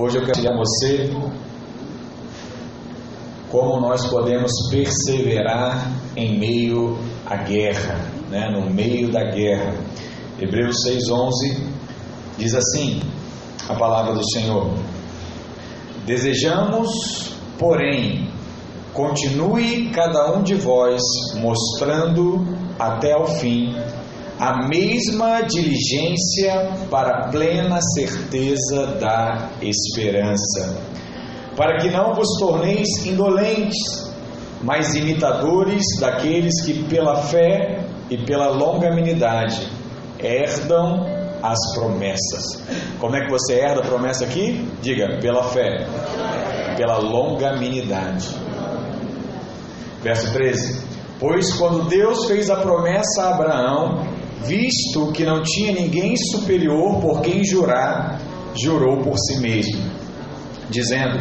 Hoje eu quero a você como nós podemos perseverar em meio à guerra, né? no meio da guerra. Hebreus 6,11 diz assim: a palavra do Senhor. Desejamos, porém, continue cada um de vós mostrando até ao fim a mesma diligência para a plena certeza da esperança, para que não vos torneis indolentes, mas imitadores daqueles que pela fé e pela longanimidade herdam as promessas. Como é que você herda a promessa aqui? Diga, pela fé, pela longanimidade. Verso 13: Pois quando Deus fez a promessa a Abraão, visto que não tinha ninguém superior por quem jurar, jurou por si mesmo, dizendo: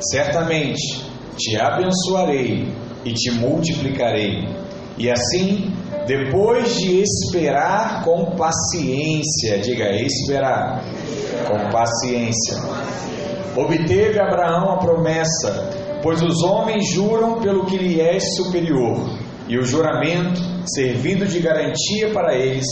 Certamente te abençoarei e te multiplicarei. E assim, depois de esperar com paciência, diga esperar com paciência, obteve Abraão a promessa, pois os homens juram pelo que lhe é superior, e o juramento servindo de garantia para eles,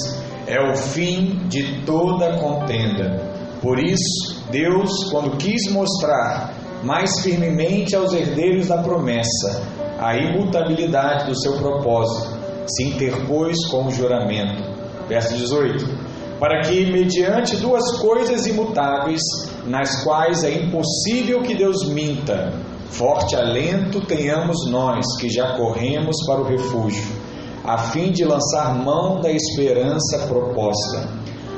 é o fim de toda contenda. Por isso, Deus, quando quis mostrar mais firmemente aos herdeiros da promessa a imutabilidade do seu propósito, se interpôs com o juramento. Verso 18. Para que, mediante duas coisas imutáveis, nas quais é impossível que Deus minta, forte alento tenhamos nós que já corremos para o refúgio a fim de lançar mão da esperança proposta,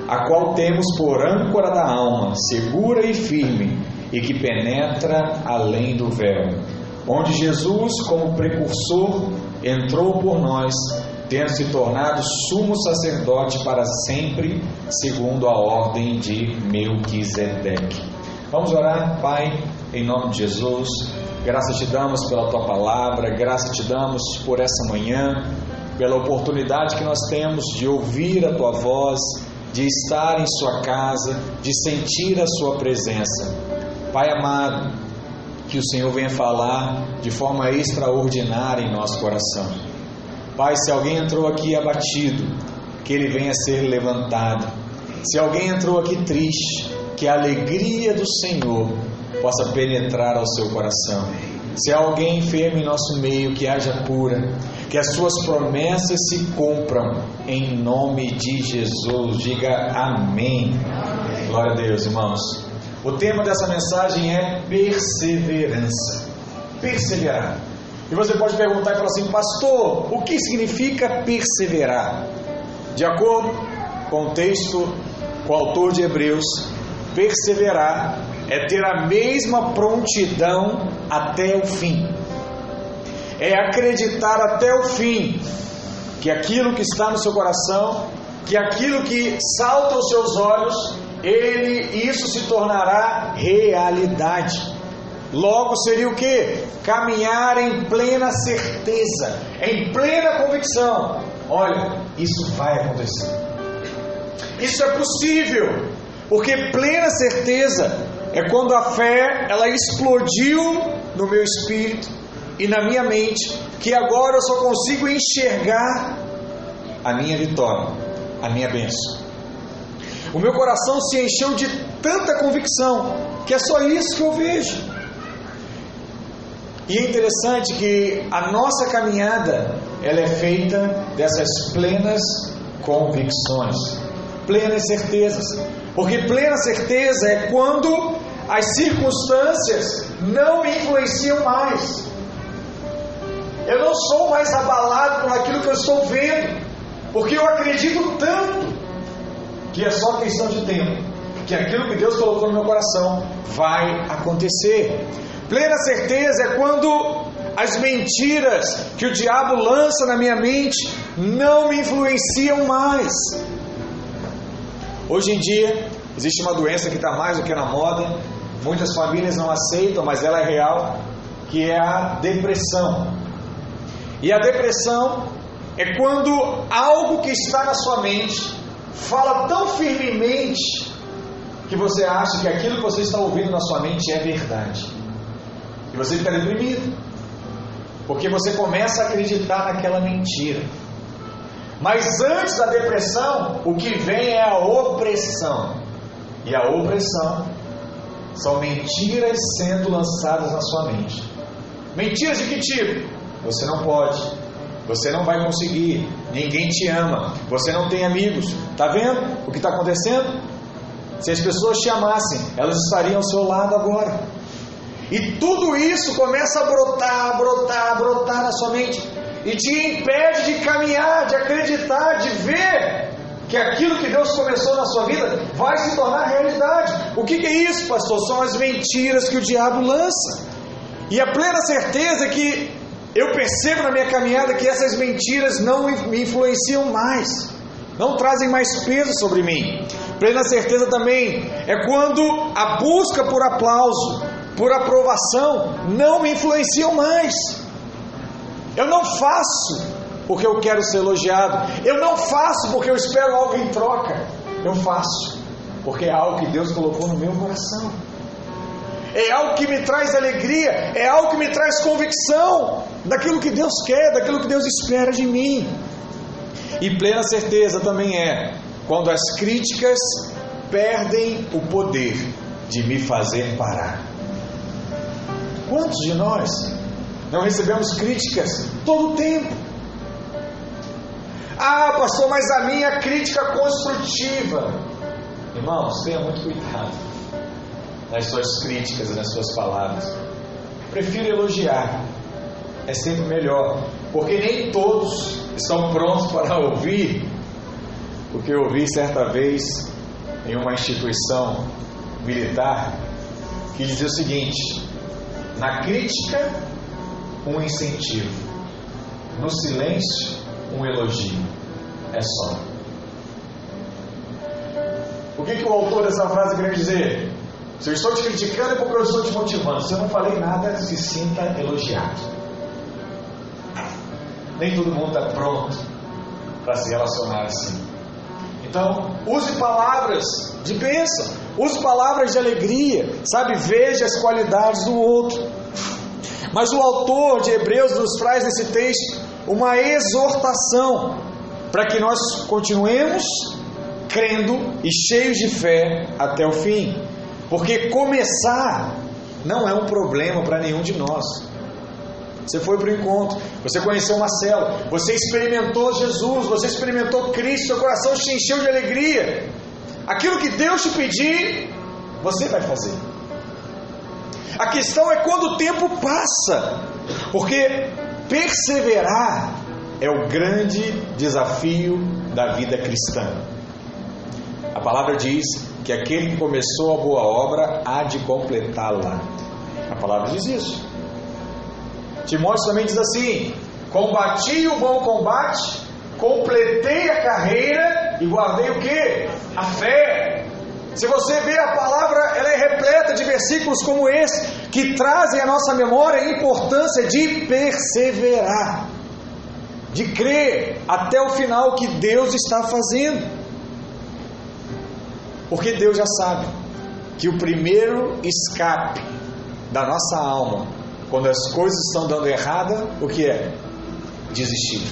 a qual temos por âncora da alma, segura e firme, e que penetra além do véu, onde Jesus, como precursor, entrou por nós, tendo se tornado sumo sacerdote para sempre, segundo a ordem de Melquisedeque. Vamos orar, Pai, em nome de Jesus. Graças te damos pela tua palavra, graças te damos por essa manhã pela oportunidade que nós temos de ouvir a tua voz, de estar em sua casa, de sentir a sua presença. Pai amado, que o Senhor venha falar de forma extraordinária em nosso coração. Pai, se alguém entrou aqui abatido, que ele venha ser levantado. Se alguém entrou aqui triste, que a alegria do Senhor possa penetrar ao seu coração. Se há alguém enfermo em nosso meio, que haja cura, que as suas promessas se cumpram, em nome de Jesus. Diga amém. amém. Glória a Deus, irmãos. O tema dessa mensagem é perseverança. Perseverar. E você pode perguntar e falar assim, pastor, o que significa perseverar? De acordo com o texto, com o autor de Hebreus, perseverar é ter a mesma prontidão até o fim. É acreditar até o fim que aquilo que está no seu coração, que aquilo que salta aos seus olhos, ele isso se tornará realidade. Logo seria o que? Caminhar em plena certeza, em plena convicção. Olha, isso vai acontecer. Isso é possível, porque plena certeza é quando a fé ela explodiu no meu espírito e na minha mente, que agora eu só consigo enxergar a minha vitória, a minha bênção. O meu coração se encheu de tanta convicção que é só isso que eu vejo. E é interessante que a nossa caminhada ela é feita dessas plenas convicções, plenas certezas. Porque plena certeza é quando as circunstâncias não me influenciam mais. Eu não sou mais abalado por aquilo que eu estou vendo, porque eu acredito tanto que é só questão de tempo, que aquilo que Deus colocou no meu coração vai acontecer. Plena certeza é quando as mentiras que o diabo lança na minha mente não me influenciam mais. Hoje em dia, existe uma doença que está mais do que na moda, muitas famílias não aceitam, mas ela é real, que é a depressão. E a depressão é quando algo que está na sua mente fala tão firmemente que você acha que aquilo que você está ouvindo na sua mente é verdade. E você fica deprimido. Porque você começa a acreditar naquela mentira. Mas antes da depressão, o que vem é a opressão. E a opressão são mentiras sendo lançadas na sua mente. Mentiras de que tipo? Você não pode. Você não vai conseguir. Ninguém te ama. Você não tem amigos. Está vendo o que está acontecendo? Se as pessoas te amassem, elas estariam ao seu lado agora. E tudo isso começa a brotar, brotar, brotar na sua mente e te impede de caminhar, de acreditar, de ver que aquilo que Deus começou na sua vida vai se tornar realidade. O que, que é isso, pastor? São as mentiras que o diabo lança. E a plena certeza que eu percebo na minha caminhada que essas mentiras não me influenciam mais, não trazem mais peso sobre mim. Plena certeza também é quando a busca por aplauso, por aprovação, não me influenciam mais. Eu não faço porque eu quero ser elogiado. Eu não faço porque eu espero algo em troca. Eu faço porque é algo que Deus colocou no meu coração. É algo que me traz alegria, é algo que me traz convicção daquilo que Deus quer, daquilo que Deus espera de mim. E plena certeza também é quando as críticas perdem o poder de me fazer parar. Quantos de nós não recebemos críticas todo o tempo? Ah, pastor, mas a minha crítica construtiva. Irmãos, tenha muito cuidado nas suas críticas e nas suas palavras. Prefiro elogiar, é sempre melhor, porque nem todos estão prontos para ouvir o que eu ouvi certa vez em uma instituição militar que dizia o seguinte: na crítica, um incentivo, no silêncio, um elogio. É só. O que, que o autor dessa frase quer dizer? Se eu estou te criticando é porque eu estou te motivando. Se eu não falei nada, se sinta elogiado. Nem todo mundo está pronto para se relacionar assim. Então, use palavras de bênção, use palavras de alegria, sabe? Veja as qualidades do outro. Mas o autor de Hebreus nos traz nesse texto uma exortação para que nós continuemos crendo e cheios de fé até o fim. Porque começar não é um problema para nenhum de nós. Você foi para o encontro, você conheceu célula, você experimentou Jesus, você experimentou Cristo, seu coração se encheu de alegria. Aquilo que Deus te pedir, você vai fazer. A questão é quando o tempo passa, porque perseverar é o grande desafio da vida cristã. A palavra diz que aquele que começou a boa obra há de completá-la. A palavra diz isso. Timóteo também diz assim: Combati o bom combate, completei a carreira e guardei o que? A fé. Se você vê a palavra, ela é repleta de versículos como esse, que trazem à nossa memória a importância de perseverar, de crer até o final que Deus está fazendo. Porque Deus já sabe que o primeiro escape da nossa alma, quando as coisas estão dando errada, o que é? Desistir.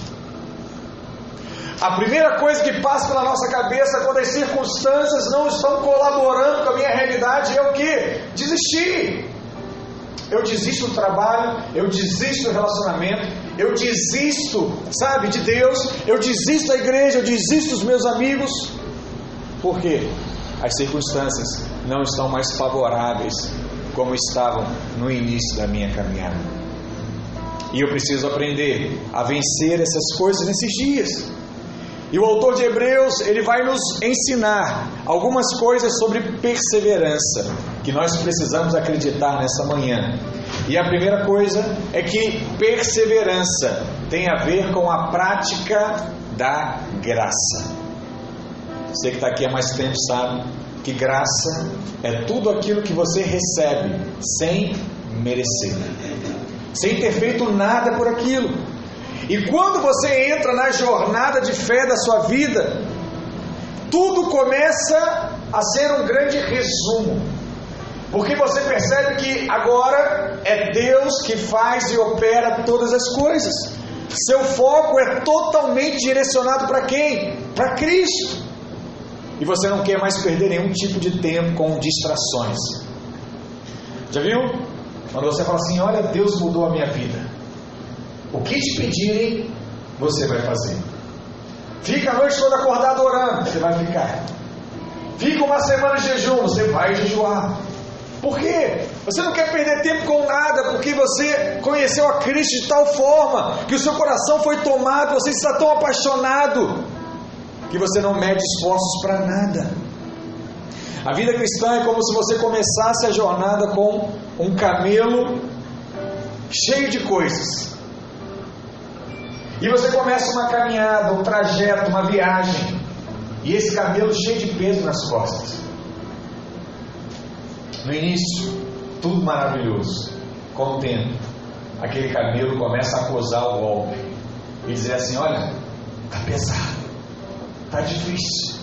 A primeira coisa que passa pela nossa cabeça quando as circunstâncias não estão colaborando com a minha realidade é o que? Desistir. Eu desisto do trabalho, eu desisto do relacionamento, eu desisto, sabe, de Deus, eu desisto da igreja, eu desisto dos meus amigos. Por quê? As circunstâncias não estão mais favoráveis como estavam no início da minha caminhada. E eu preciso aprender a vencer essas coisas nesses dias. E o autor de Hebreus, ele vai nos ensinar algumas coisas sobre perseverança que nós precisamos acreditar nessa manhã. E a primeira coisa é que perseverança tem a ver com a prática da graça. Você que está aqui há mais tempo sabe que graça é tudo aquilo que você recebe sem merecer, sem ter feito nada por aquilo. E quando você entra na jornada de fé da sua vida, tudo começa a ser um grande resumo. Porque você percebe que agora é Deus que faz e opera todas as coisas. Seu foco é totalmente direcionado para quem? Para Cristo. E você não quer mais perder nenhum tipo de tempo com distrações. Já viu? Quando você fala assim: Olha, Deus mudou a minha vida. O que te pedirem, você vai fazer. Fica a noite toda acordado orando, você vai ficar. Fica uma semana de jejum, você vai jejuar. Por quê? Você não quer perder tempo com nada, porque você conheceu a Cristo de tal forma que o seu coração foi tomado, você está tão apaixonado que você não mede esforços para nada. A vida cristã é como se você começasse a jornada com um camelo cheio de coisas. E você começa uma caminhada, um trajeto, uma viagem. E esse camelo cheio de peso nas costas. No início, tudo maravilhoso. Com o tempo, aquele camelo começa a acusar o golpe. E dizer assim: olha, está pesado, está difícil.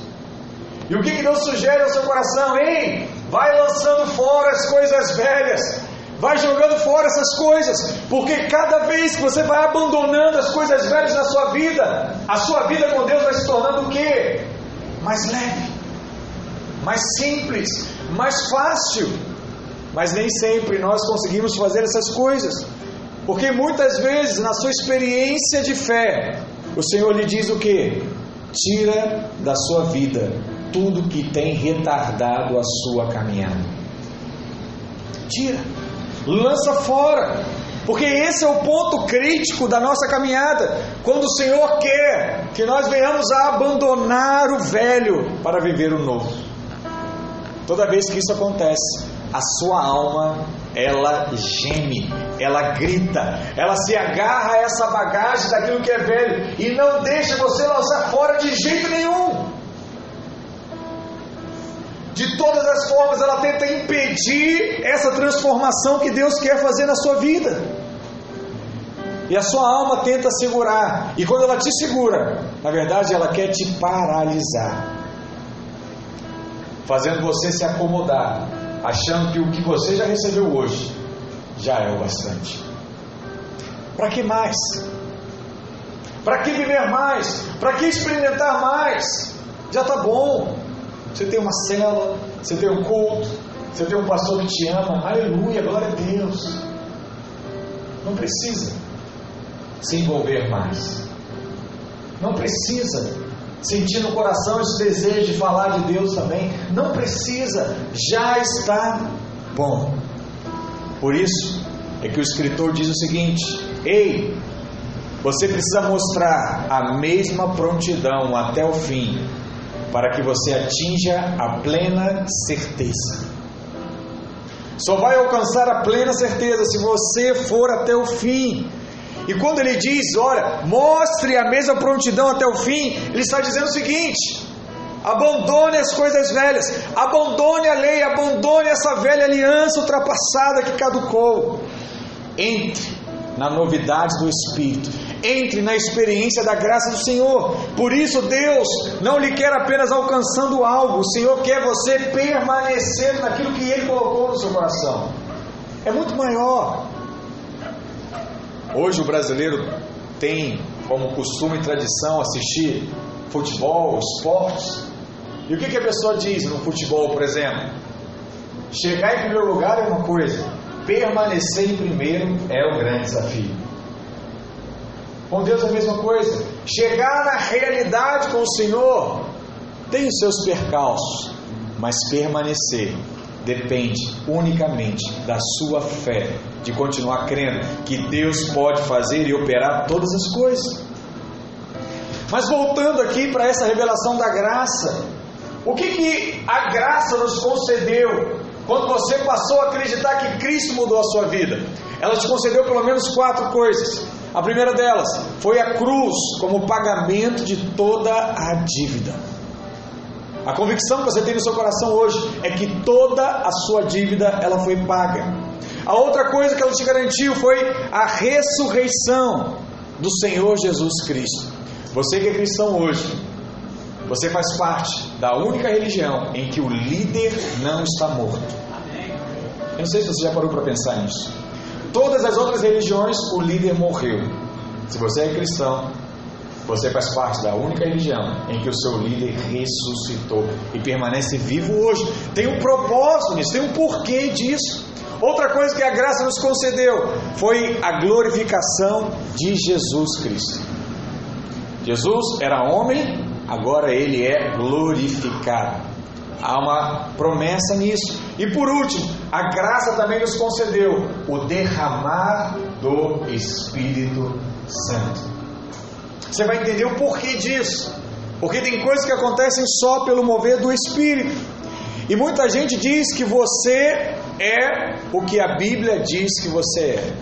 E o que Deus sugere ao seu coração? Ei, vai lançando fora as coisas velhas, vai jogando fora essas coisas, porque cada vez que você vai abandonando as coisas velhas na sua vida, a sua vida com Deus vai se tornando o quê? Mais leve, mais simples, mais fácil. Mas nem sempre nós conseguimos fazer essas coisas, porque muitas vezes na sua experiência de fé, o Senhor lhe diz o que? Tira da sua vida tudo que tem retardado a sua caminhada. Tira, lança fora, porque esse é o ponto crítico da nossa caminhada, quando o Senhor quer que nós venhamos a abandonar o velho para viver o novo. Toda vez que isso acontece, a sua alma ela geme, ela grita, ela se agarra a essa bagagem daquilo que é velho e não deixa você lançar fora de jeito nenhum. De todas as formas, ela tenta impedir essa transformação que Deus quer fazer na sua vida. E a sua alma tenta segurar. E quando ela te segura, na verdade, ela quer te paralisar, fazendo você se acomodar, achando que o que você já recebeu hoje já é o bastante. Para que mais? Para que viver mais? Para que experimentar mais? Já está bom. Você tem uma cela, você tem um culto, você tem um pastor que te ama, aleluia, glória a Deus. Não precisa se envolver mais. Não precisa sentir no coração esse desejo de falar de Deus também. Não precisa, já está bom. Por isso é que o escritor diz o seguinte: Ei, você precisa mostrar a mesma prontidão até o fim para que você atinja a plena certeza. Só vai alcançar a plena certeza se você for até o fim. E quando ele diz, olha, mostre a mesma prontidão até o fim, ele está dizendo o seguinte: abandone as coisas velhas, abandone a lei, abandone essa velha aliança ultrapassada que caducou. Entre na novidade do Espírito, entre na experiência da graça do Senhor. Por isso, Deus não lhe quer apenas alcançando algo, o Senhor quer você permanecer naquilo que Ele colocou no seu coração. É muito maior. Hoje o brasileiro tem como costume e tradição assistir futebol, esportes. E o que, que a pessoa diz no futebol, por exemplo? Chegar em primeiro lugar é uma coisa, permanecer em primeiro é o grande desafio. Com Deus é a mesma coisa. Chegar na realidade com o Senhor tem os seus percalços, mas permanecer depende unicamente da sua fé, de continuar crendo que Deus pode fazer e operar todas as coisas. Mas voltando aqui para essa revelação da graça, o que, que a graça nos concedeu quando você passou a acreditar que Cristo mudou a sua vida? Ela te concedeu pelo menos quatro coisas. A primeira delas foi a cruz como pagamento de toda a dívida. A convicção que você tem no seu coração hoje é que toda a sua dívida ela foi paga. A outra coisa que ela te garantiu foi a ressurreição do Senhor Jesus Cristo. Você que é cristão hoje, Você faz parte da única religião em que o líder não está morto. Eu não sei se você já parou para pensar nisso. Todas as outras religiões, o líder morreu. Se você é cristão, você faz parte da única religião em que o seu líder ressuscitou e permanece vivo hoje. Tem um propósito nisso, tem um porquê disso. Outra coisa que a graça nos concedeu foi a glorificação de Jesus Cristo. Jesus era homem, agora ele é glorificado. Há uma promessa nisso. E por último, a graça também nos concedeu o derramar do Espírito Santo. Você vai entender o porquê disso. Porque tem coisas que acontecem só pelo mover do Espírito. E muita gente diz que você é o que a Bíblia diz que você é.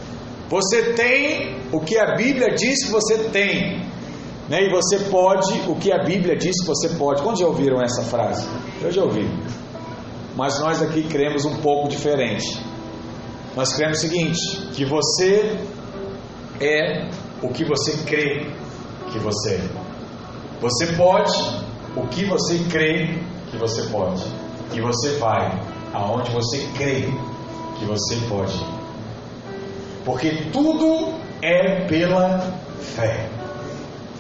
Você tem o que a Bíblia diz que você tem. Né? E você pode o que a Bíblia diz que você pode. Quando já ouviram essa frase? Eu já ouvi. Mas nós aqui cremos um pouco diferente. Nós cremos o seguinte: que você é o que você crê que você é. Você pode o que você crê que você pode. E você vai aonde você crê que você pode. Porque tudo é pela fé.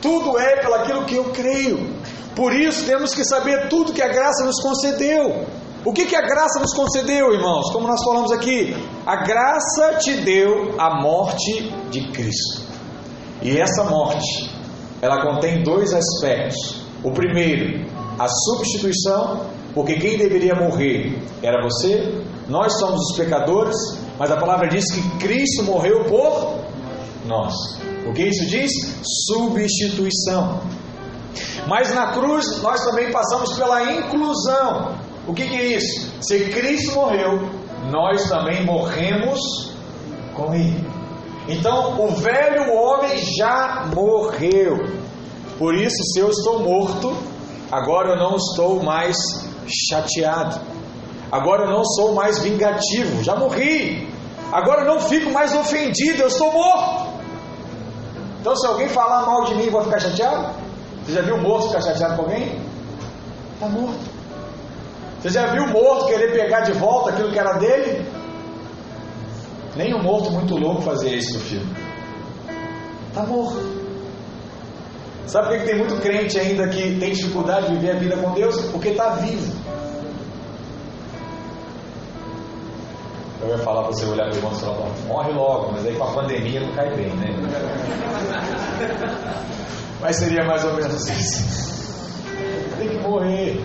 Tudo é pelo aquilo que eu creio. Por isso temos que saber tudo que a graça nos concedeu. O que, que a graça nos concedeu, irmãos? Como nós falamos aqui, a graça te deu a morte de Cristo. E essa morte ela contém dois aspectos. O primeiro, a substituição, porque quem deveria morrer era você, nós somos os pecadores, mas a palavra diz que Cristo morreu por nós. O que isso diz? Substituição. Mas na cruz nós também passamos pela inclusão. O que, que é isso? Se Cristo morreu, nós também morremos com Ele. Então, o velho homem já morreu. Por isso, se eu estou morto, agora eu não estou mais chateado. Agora eu não sou mais vingativo. Já morri. Agora eu não fico mais ofendido. Eu estou morto. Então, se alguém falar mal de mim, eu vou ficar chateado? Você já viu morto ficar chateado com alguém? Está morto. Você já viu morto querer pegar de volta aquilo que era dele? Nem um morto muito louco fazia isso no filme. Está morto. Sabe por que tem muito crente ainda que tem dificuldade de viver a vida com Deus? Porque está vivo. Eu ia falar para você olhar para o irmão e falar, morre logo, mas aí com a pandemia não cai bem, né? Mas seria mais ou menos assim. Tem que morrer.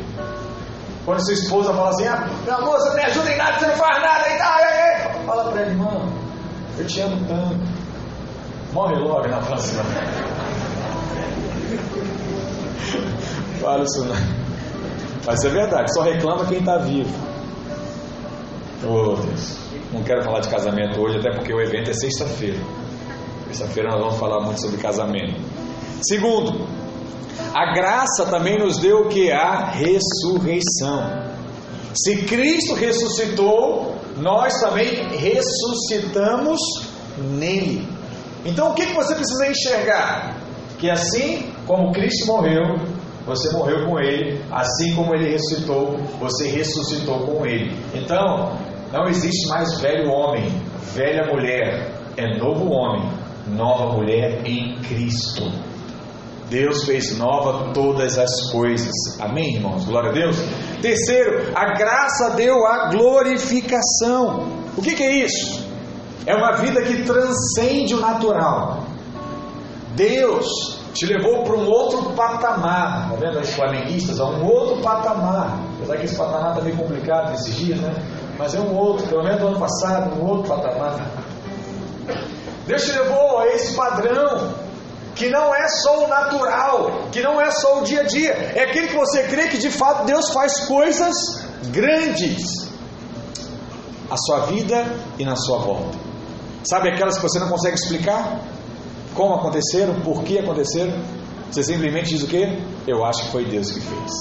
Quando sua esposa fala assim, ah, você não me ajuda em nada, você não faz nada, e tal, e Fala para ele, irmão, eu te amo tanto. Morre logo na próxima. Fala isso não. Mas é verdade, só reclama quem está vivo. Oh Deus. Não quero falar de casamento hoje, até porque o evento é sexta-feira. Sexta-feira nós vamos falar muito sobre casamento. Segundo, a graça também nos deu o que? A ressurreição. Se Cristo ressuscitou, nós também ressuscitamos nele. Então o que você precisa enxergar? Que assim como Cristo morreu, você morreu com ele, assim como ele ressuscitou, você ressuscitou com ele. Então, não existe mais velho homem, velha mulher, é novo homem, nova mulher em Cristo. Deus fez nova todas as coisas. Amém, irmãos? Glória a Deus. Terceiro, a graça deu a glorificação. O que, que é isso? É uma vida que transcende o natural. Deus te levou para um outro patamar. Está vendo os flamenguistas? É um outro patamar. Apesar que esse patamar está meio complicado nesses dias, né? Mas é um outro, pelo menos no ano passado, um outro patamar. Deus te levou a esse padrão que não é só o natural, que não é só o dia a dia, é aquele que você crê que de fato Deus faz coisas grandes a sua vida e na sua volta. Sabe aquelas que você não consegue explicar? Como aconteceram, por que aconteceram? Você simplesmente diz o quê? Eu acho que foi Deus que fez.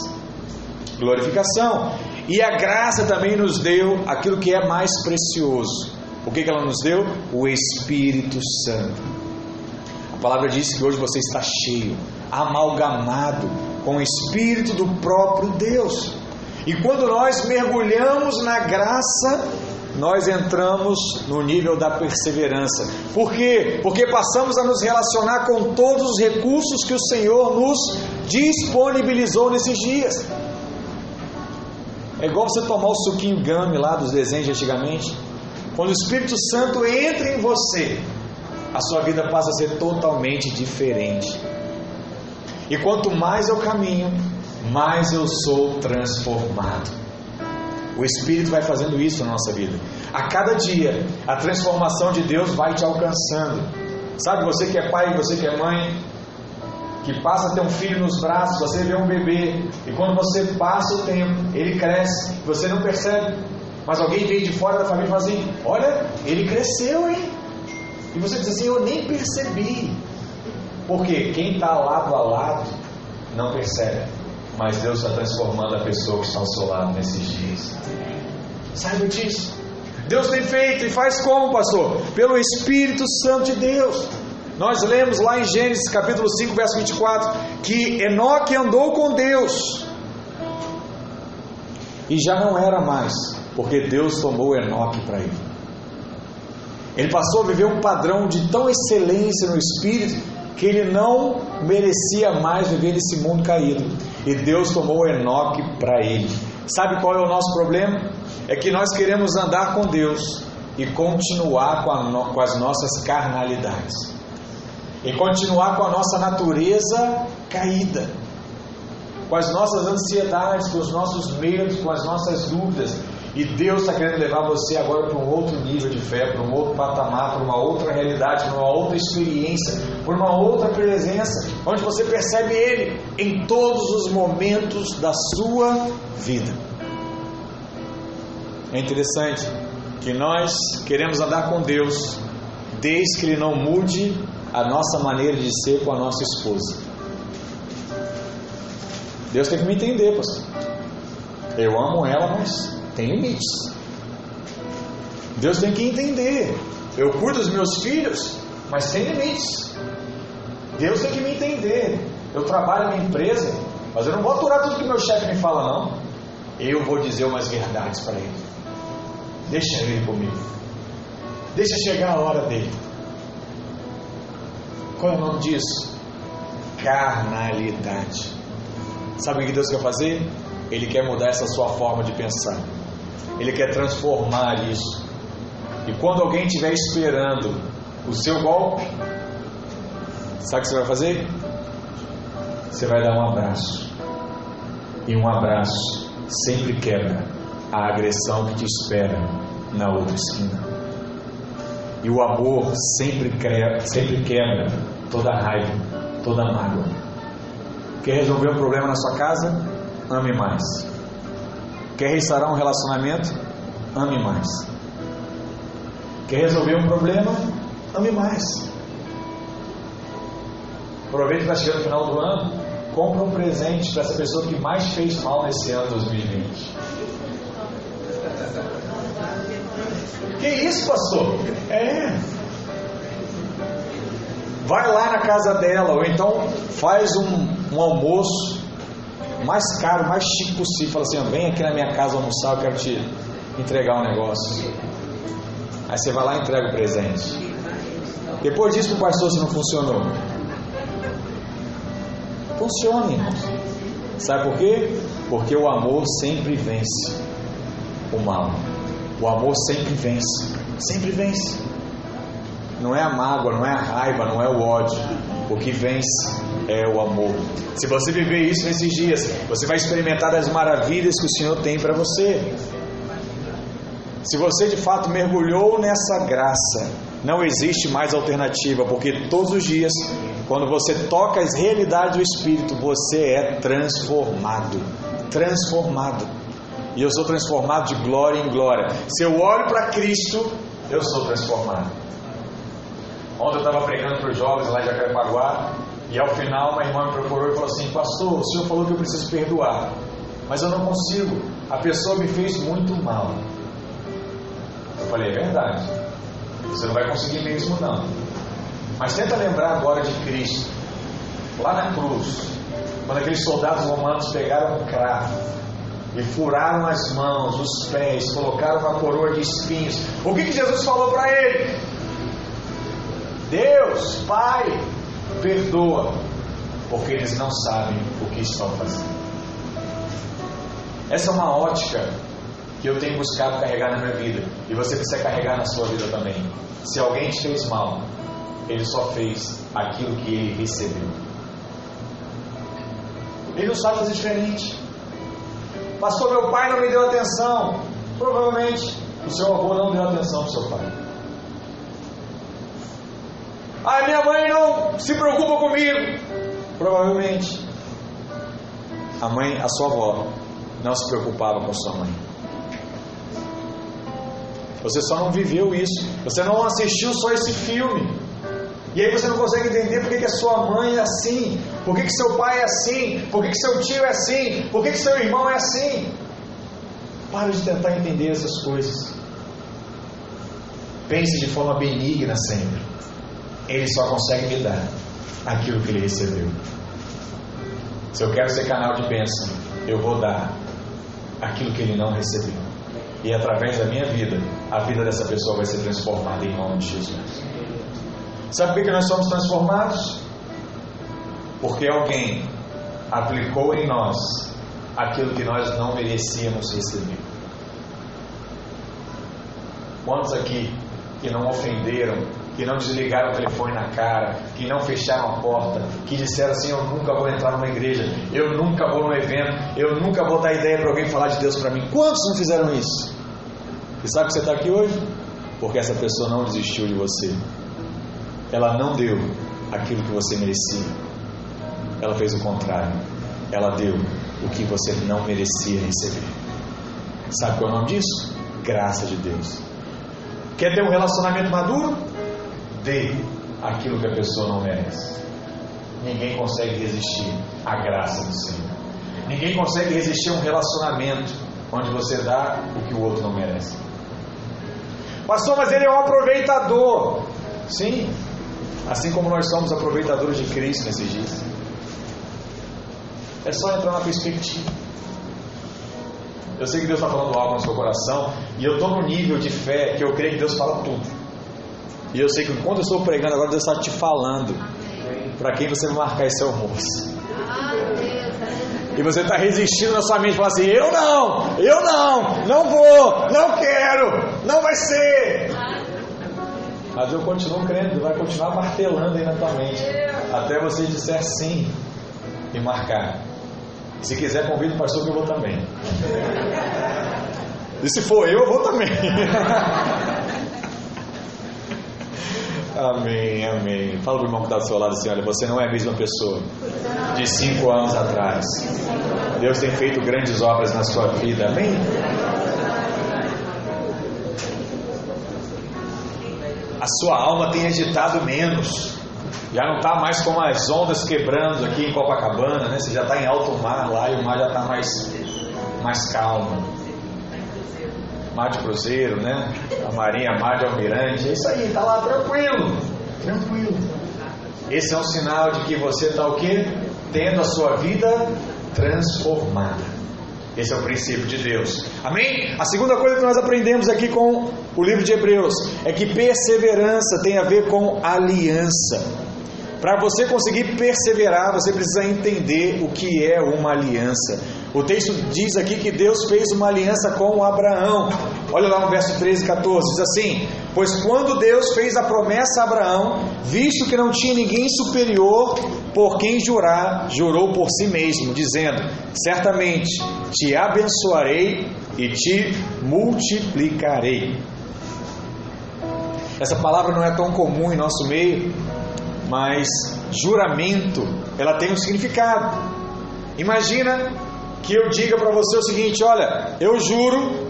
Glorificação. E a graça também nos deu aquilo que é mais precioso. O que, que ela nos deu? O Espírito Santo palavra diz que hoje você está cheio, amalgamado com o Espírito do próprio Deus. E quando nós mergulhamos na graça, nós entramos no nível da perseverança. Por quê? Porque passamos a nos relacionar com todos os recursos que o Senhor nos disponibilizou nesses dias. É igual você tomar o suquinho gummy lá dos desenhos de antigamente. Quando o Espírito Santo entra em você, a sua vida passa a ser totalmente diferente. E quanto mais eu caminho, mais eu sou transformado. O Espírito vai fazendo isso na nossa vida. A cada dia, a transformação de Deus vai te alcançando. Sabe, você que é pai, você que é mãe, que passa a ter um filho nos braços, você vê um bebê, e quando você passa o tempo, ele cresce, você não percebe. Mas alguém vem de fora da família e fala assim: Olha, ele cresceu, hein? E você diz assim: Eu nem percebi. Porque quem está lado a lado não percebe mas Deus está transformando a pessoa que está ao seu lado nesses dias. Saiba disso. Deus tem feito e faz como, pastor? Pelo Espírito Santo de Deus. Nós lemos lá em Gênesis capítulo 5, verso 24, que Enoque andou com Deus e já não era mais, porque Deus tomou Enoque para ele. Ele passou a viver um padrão de tão excelência no espírito que ele não merecia mais viver nesse mundo caído. E Deus tomou Enoque para ele. Sabe qual é o nosso problema? É que nós queremos andar com Deus e continuar com, com as nossas carnalidades. E continuar com a nossa natureza caída. Com as nossas ansiedades, com os nossos medos, com as nossas dúvidas. E Deus está querendo levar você agora para um outro nível de fé, para um outro patamar, para uma outra realidade, para uma outra experiência, para uma outra presença, onde você percebe Ele em todos os momentos da sua vida. É interessante que nós queremos andar com Deus desde que Ele não mude a nossa maneira de ser com a nossa esposa. Deus tem que me entender, pastor. Eu amo ela, mas tem limites. Deus tem que entender. Eu cuido dos meus filhos, mas tem limites. Deus tem que me entender. Eu trabalho na empresa, mas eu não vou aturar tudo que meu chefe me fala, não. Eu vou dizer umas verdades para ele. Deixa ele comigo. Deixa chegar a hora dele. Qual é o nome disso? Carnalidade. Sabe o que Deus quer fazer? Ele quer mudar essa sua forma de pensar. Ele quer transformar isso. E quando alguém estiver esperando o seu golpe, sabe o que você vai fazer? Você vai dar um abraço. E um abraço sempre quebra a agressão que te espera na outra esquina. E o amor sempre, quebra, sempre quebra toda raiva, toda mágoa. Quer resolver um problema na sua casa? Ame mais. Quer restaurar um relacionamento? Ame mais. Quer resolver um problema? Ame mais. Aproveita que está chegando o final do ano, compra um presente para essa pessoa que mais fez mal nesse ano 2020. Que isso, pastor? É. Vai lá na casa dela, ou então faz um, um almoço mais caro, mais chique possível. Fala assim: vem aqui na minha casa almoçar, eu quero te entregar um negócio. Aí você vai lá e entrega o presente. Depois disso, para o pastor, se não funcionou. Funcione, irmãos. Sabe por quê? Porque o amor sempre vence o mal. O amor sempre vence. Sempre vence. Não é a mágoa, não é a raiva, não é o ódio. O que vence é o amor. Se você viver isso nesses dias, você vai experimentar as maravilhas que o Senhor tem para você. Se você de fato mergulhou nessa graça, não existe mais alternativa, porque todos os dias, quando você toca as realidades do Espírito, você é transformado. Transformado. E eu sou transformado de glória em glória. Se eu olho para Cristo, eu sou transformado. Ontem eu estava pregando para os jovens lá em Jacarepaguá e ao final uma irmã me procurou e falou assim: Pastor, o senhor falou que eu preciso perdoar, mas eu não consigo. A pessoa me fez muito mal. Eu falei: É verdade. Você não vai conseguir mesmo, não. Mas tenta lembrar agora de Cristo, lá na cruz, quando aqueles soldados romanos pegaram um cravo e furaram as mãos, os pés, colocaram uma coroa de espinhos. O que, que Jesus falou para ele? Deus, Pai, perdoa, porque eles não sabem o que estão fazendo. Essa é uma ótica que eu tenho buscado carregar na minha vida e você precisa carregar na sua vida também. Se alguém te fez mal, ele só fez aquilo que ele recebeu. Ele não sabe fazer diferente. Pastor, meu pai não me deu atenção. Provavelmente o seu avô não deu atenção para o seu pai. Ah, minha mãe não se preocupa comigo. Provavelmente a mãe, a sua avó, não se preocupava com sua mãe. Você só não viveu isso. Você não assistiu só esse filme. E aí você não consegue entender por que, que a sua mãe é assim, por que, que seu pai é assim, por que, que seu tio é assim, por que, que seu irmão é assim. Pare de tentar entender essas coisas. Pense de forma benigna sempre. Ele só consegue me dar aquilo que ele recebeu. Se eu quero ser canal de bênção, eu vou dar aquilo que ele não recebeu. E através da minha vida, a vida dessa pessoa vai ser transformada em nome de Jesus. Sabe por que nós somos transformados? Porque alguém aplicou em nós aquilo que nós não merecíamos receber. Quantos aqui que não ofenderam, que não desligaram o telefone na cara, que não fecharam a porta, que disseram assim: Eu nunca vou entrar numa igreja, eu nunca vou num evento, eu nunca vou dar ideia para alguém falar de Deus para mim. Quantos não fizeram isso? E sabe que você está aqui hoje? Porque essa pessoa não desistiu de você. Ela não deu aquilo que você merecia. Ela fez o contrário. Ela deu o que você não merecia receber. Sabe qual é o nome disso? Graça de Deus. Quer ter um relacionamento maduro? Dê aquilo que a pessoa não merece. Ninguém consegue resistir à graça do Senhor. Ninguém consegue resistir a um relacionamento onde você dá o que o outro não merece. Pastor, mas ele é um aproveitador. Sim, assim como nós somos aproveitadores de Cristo nesses dias. É só entrar na perspectiva. Eu sei que Deus está falando algo no seu coração, e eu estou no nível de fé que eu creio que Deus fala tudo. E eu sei que quando eu estou pregando agora, Deus está te falando para quem você vai marcar esse almoço. E você está resistindo na sua mente, falando assim: eu não, eu não, não vou, não quero, não vai ser. Mas eu continuo crendo, vai continuar martelando aí na tua mente, até você disser sim e marcar. Se quiser, convide o pastor que eu vou também. E se for eu, eu vou também. Amém, amém. Fala para o irmão que está do seu lado assim: olha, você não é a mesma pessoa de cinco anos atrás. Deus tem feito grandes obras na sua vida. Amém? A sua alma tem agitado menos. Já não está mais com as ondas quebrando aqui em Copacabana, né? Você já está em alto mar lá e o mar já está mais, mais calmo mar de cruzeiro, né? A marinha, mar de almirante, é isso aí, tá lá tranquilo, tranquilo. Esse é um sinal de que você está o quê? Tendo a sua vida transformada. Esse é o princípio de Deus. Amém? A segunda coisa que nós aprendemos aqui com o livro de Hebreus é que perseverança tem a ver com aliança. Para você conseguir perseverar, você precisa entender o que é uma aliança. O texto diz aqui que Deus fez uma aliança com Abraão. Olha lá no verso 13 e 14, diz assim: Pois quando Deus fez a promessa a Abraão, visto que não tinha ninguém superior por quem jurar, jurou por si mesmo, dizendo: Certamente te abençoarei e te multiplicarei. Essa palavra não é tão comum em nosso meio, mas juramento, ela tem um significado. Imagina que eu diga para você o seguinte: olha, eu juro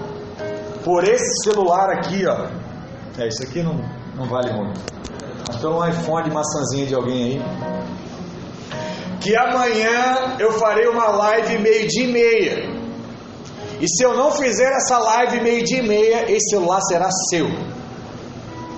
por esse celular aqui, ó. É, isso aqui não, não vale muito. Mas pelo um iPhone de maçãzinha de alguém aí. Que amanhã eu farei uma live meio-dia e meia. E se eu não fizer essa live meio-dia e meia, esse celular será seu.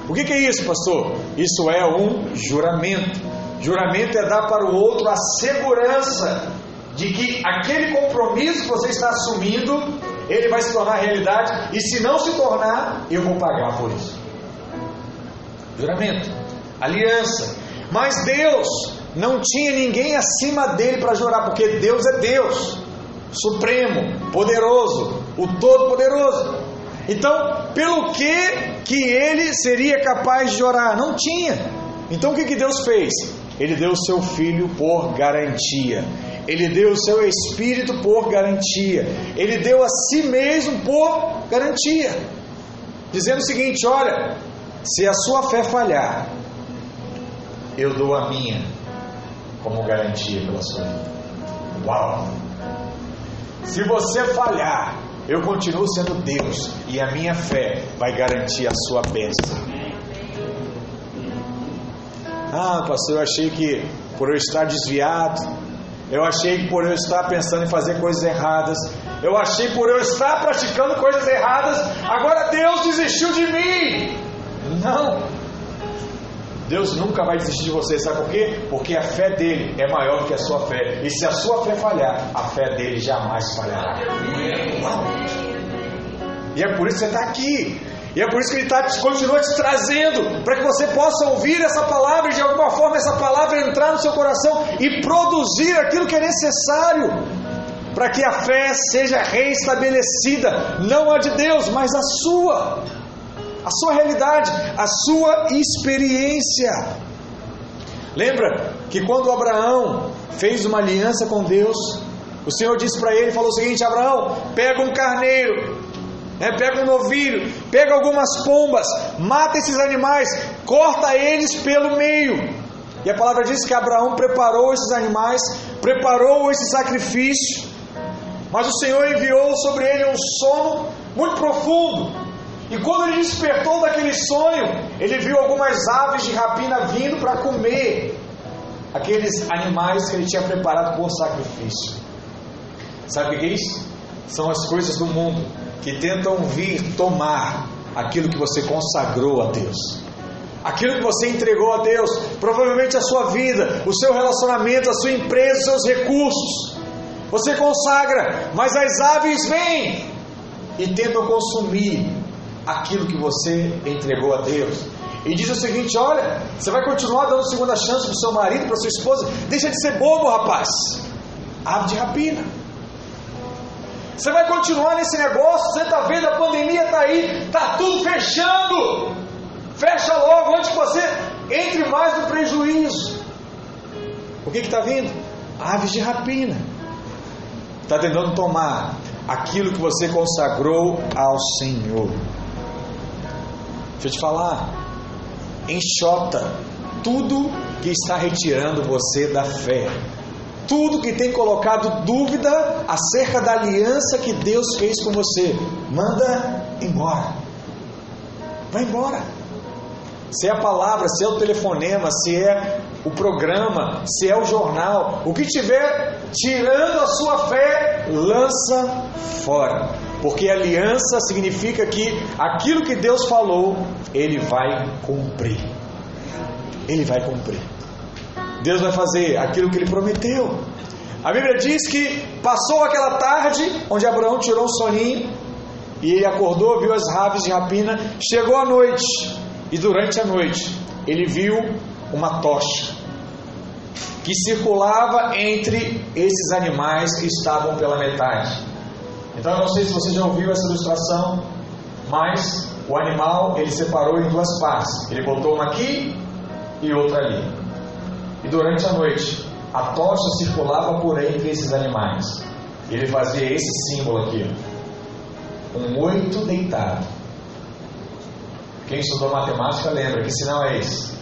O que, que é isso, pastor? Isso é um juramento. Juramento é dar para o outro a segurança de que aquele compromisso que você está assumindo, ele vai se tornar realidade, e se não se tornar, eu vou pagar por isso. Juramento, aliança. Mas Deus não tinha ninguém acima dele para jurar, porque Deus é Deus, supremo, poderoso, o todo-poderoso. Então, pelo que que ele seria capaz de orar? Não tinha. Então, o que, que Deus fez? Ele deu o seu filho por garantia. Ele deu o seu espírito por garantia. Ele deu a si mesmo por garantia. Dizendo o seguinte: olha, se a sua fé falhar, eu dou a minha como garantia pela sua vida. Uau! Se você falhar, eu continuo sendo Deus e a minha fé vai garantir a sua bênção. Ah, pastor, eu achei que por eu estar desviado, eu achei que por eu estar pensando em fazer coisas erradas, eu achei por eu estar praticando coisas erradas, agora Deus desistiu de mim. Não. Deus nunca vai desistir de você, sabe por quê? Porque a fé dele é maior do que a sua fé. E se a sua fé falhar, a fé dele jamais falhará. E é por isso que você está aqui. E é por isso que ele tá, continua te trazendo, para que você possa ouvir essa palavra e de alguma forma essa palavra entrar no seu coração e produzir aquilo que é necessário para que a fé seja reestabelecida, não a de Deus, mas a sua, a sua realidade, a sua experiência. Lembra que quando Abraão fez uma aliança com Deus, o Senhor disse para ele, falou o seguinte: Abraão, pega um carneiro, né? pega um novilho, pega algumas pombas, mata esses animais, corta eles pelo meio. E a palavra diz que Abraão preparou esses animais, preparou esse sacrifício, mas o Senhor enviou sobre ele um sono muito profundo. E quando ele despertou daquele sonho, ele viu algumas aves de rapina vindo para comer aqueles animais que ele tinha preparado por sacrifício. Sabe o que é isso? São as coisas do mundo que tentam vir tomar aquilo que você consagrou a Deus. Aquilo que você entregou a Deus, provavelmente a sua vida, o seu relacionamento, a sua empresa, os seus recursos. Você consagra, mas as aves vêm e tentam consumir aquilo que você entregou a Deus. E diz o seguinte: olha, você vai continuar dando segunda chance para o seu marido, para sua esposa. Deixa de ser bobo, rapaz. Ave de rapina. Você vai continuar nesse negócio, você está vendo, a pandemia está aí, está tudo fechando. Fecha logo antes que você entre mais no prejuízo. O que está vindo? Aves de rapina. Está tentando tomar aquilo que você consagrou ao Senhor. Deixa eu te falar. Enxota tudo que está retirando você da fé tudo que tem colocado dúvida acerca da aliança que Deus fez com você, manda embora. Vai embora. Se é a palavra, se é o telefonema, se é o programa, se é o jornal, o que tiver tirando a sua fé, lança fora. Porque aliança significa que aquilo que Deus falou, Ele vai cumprir. Ele vai cumprir. Deus vai fazer aquilo que ele prometeu. A Bíblia diz que passou aquela tarde, onde Abraão tirou um soninho, e ele acordou, viu as aves de rapina. Chegou a noite, e durante a noite, ele viu uma tocha que circulava entre esses animais que estavam pela metade. Então, eu não sei se você já ouviu essa ilustração, mas o animal ele separou em duas partes. Ele botou uma aqui e outra ali. E durante a noite, a tocha circulava por entre esses animais. Ele fazia esse símbolo aqui: um oito deitado. Quem estudou matemática lembra que sinal é esse?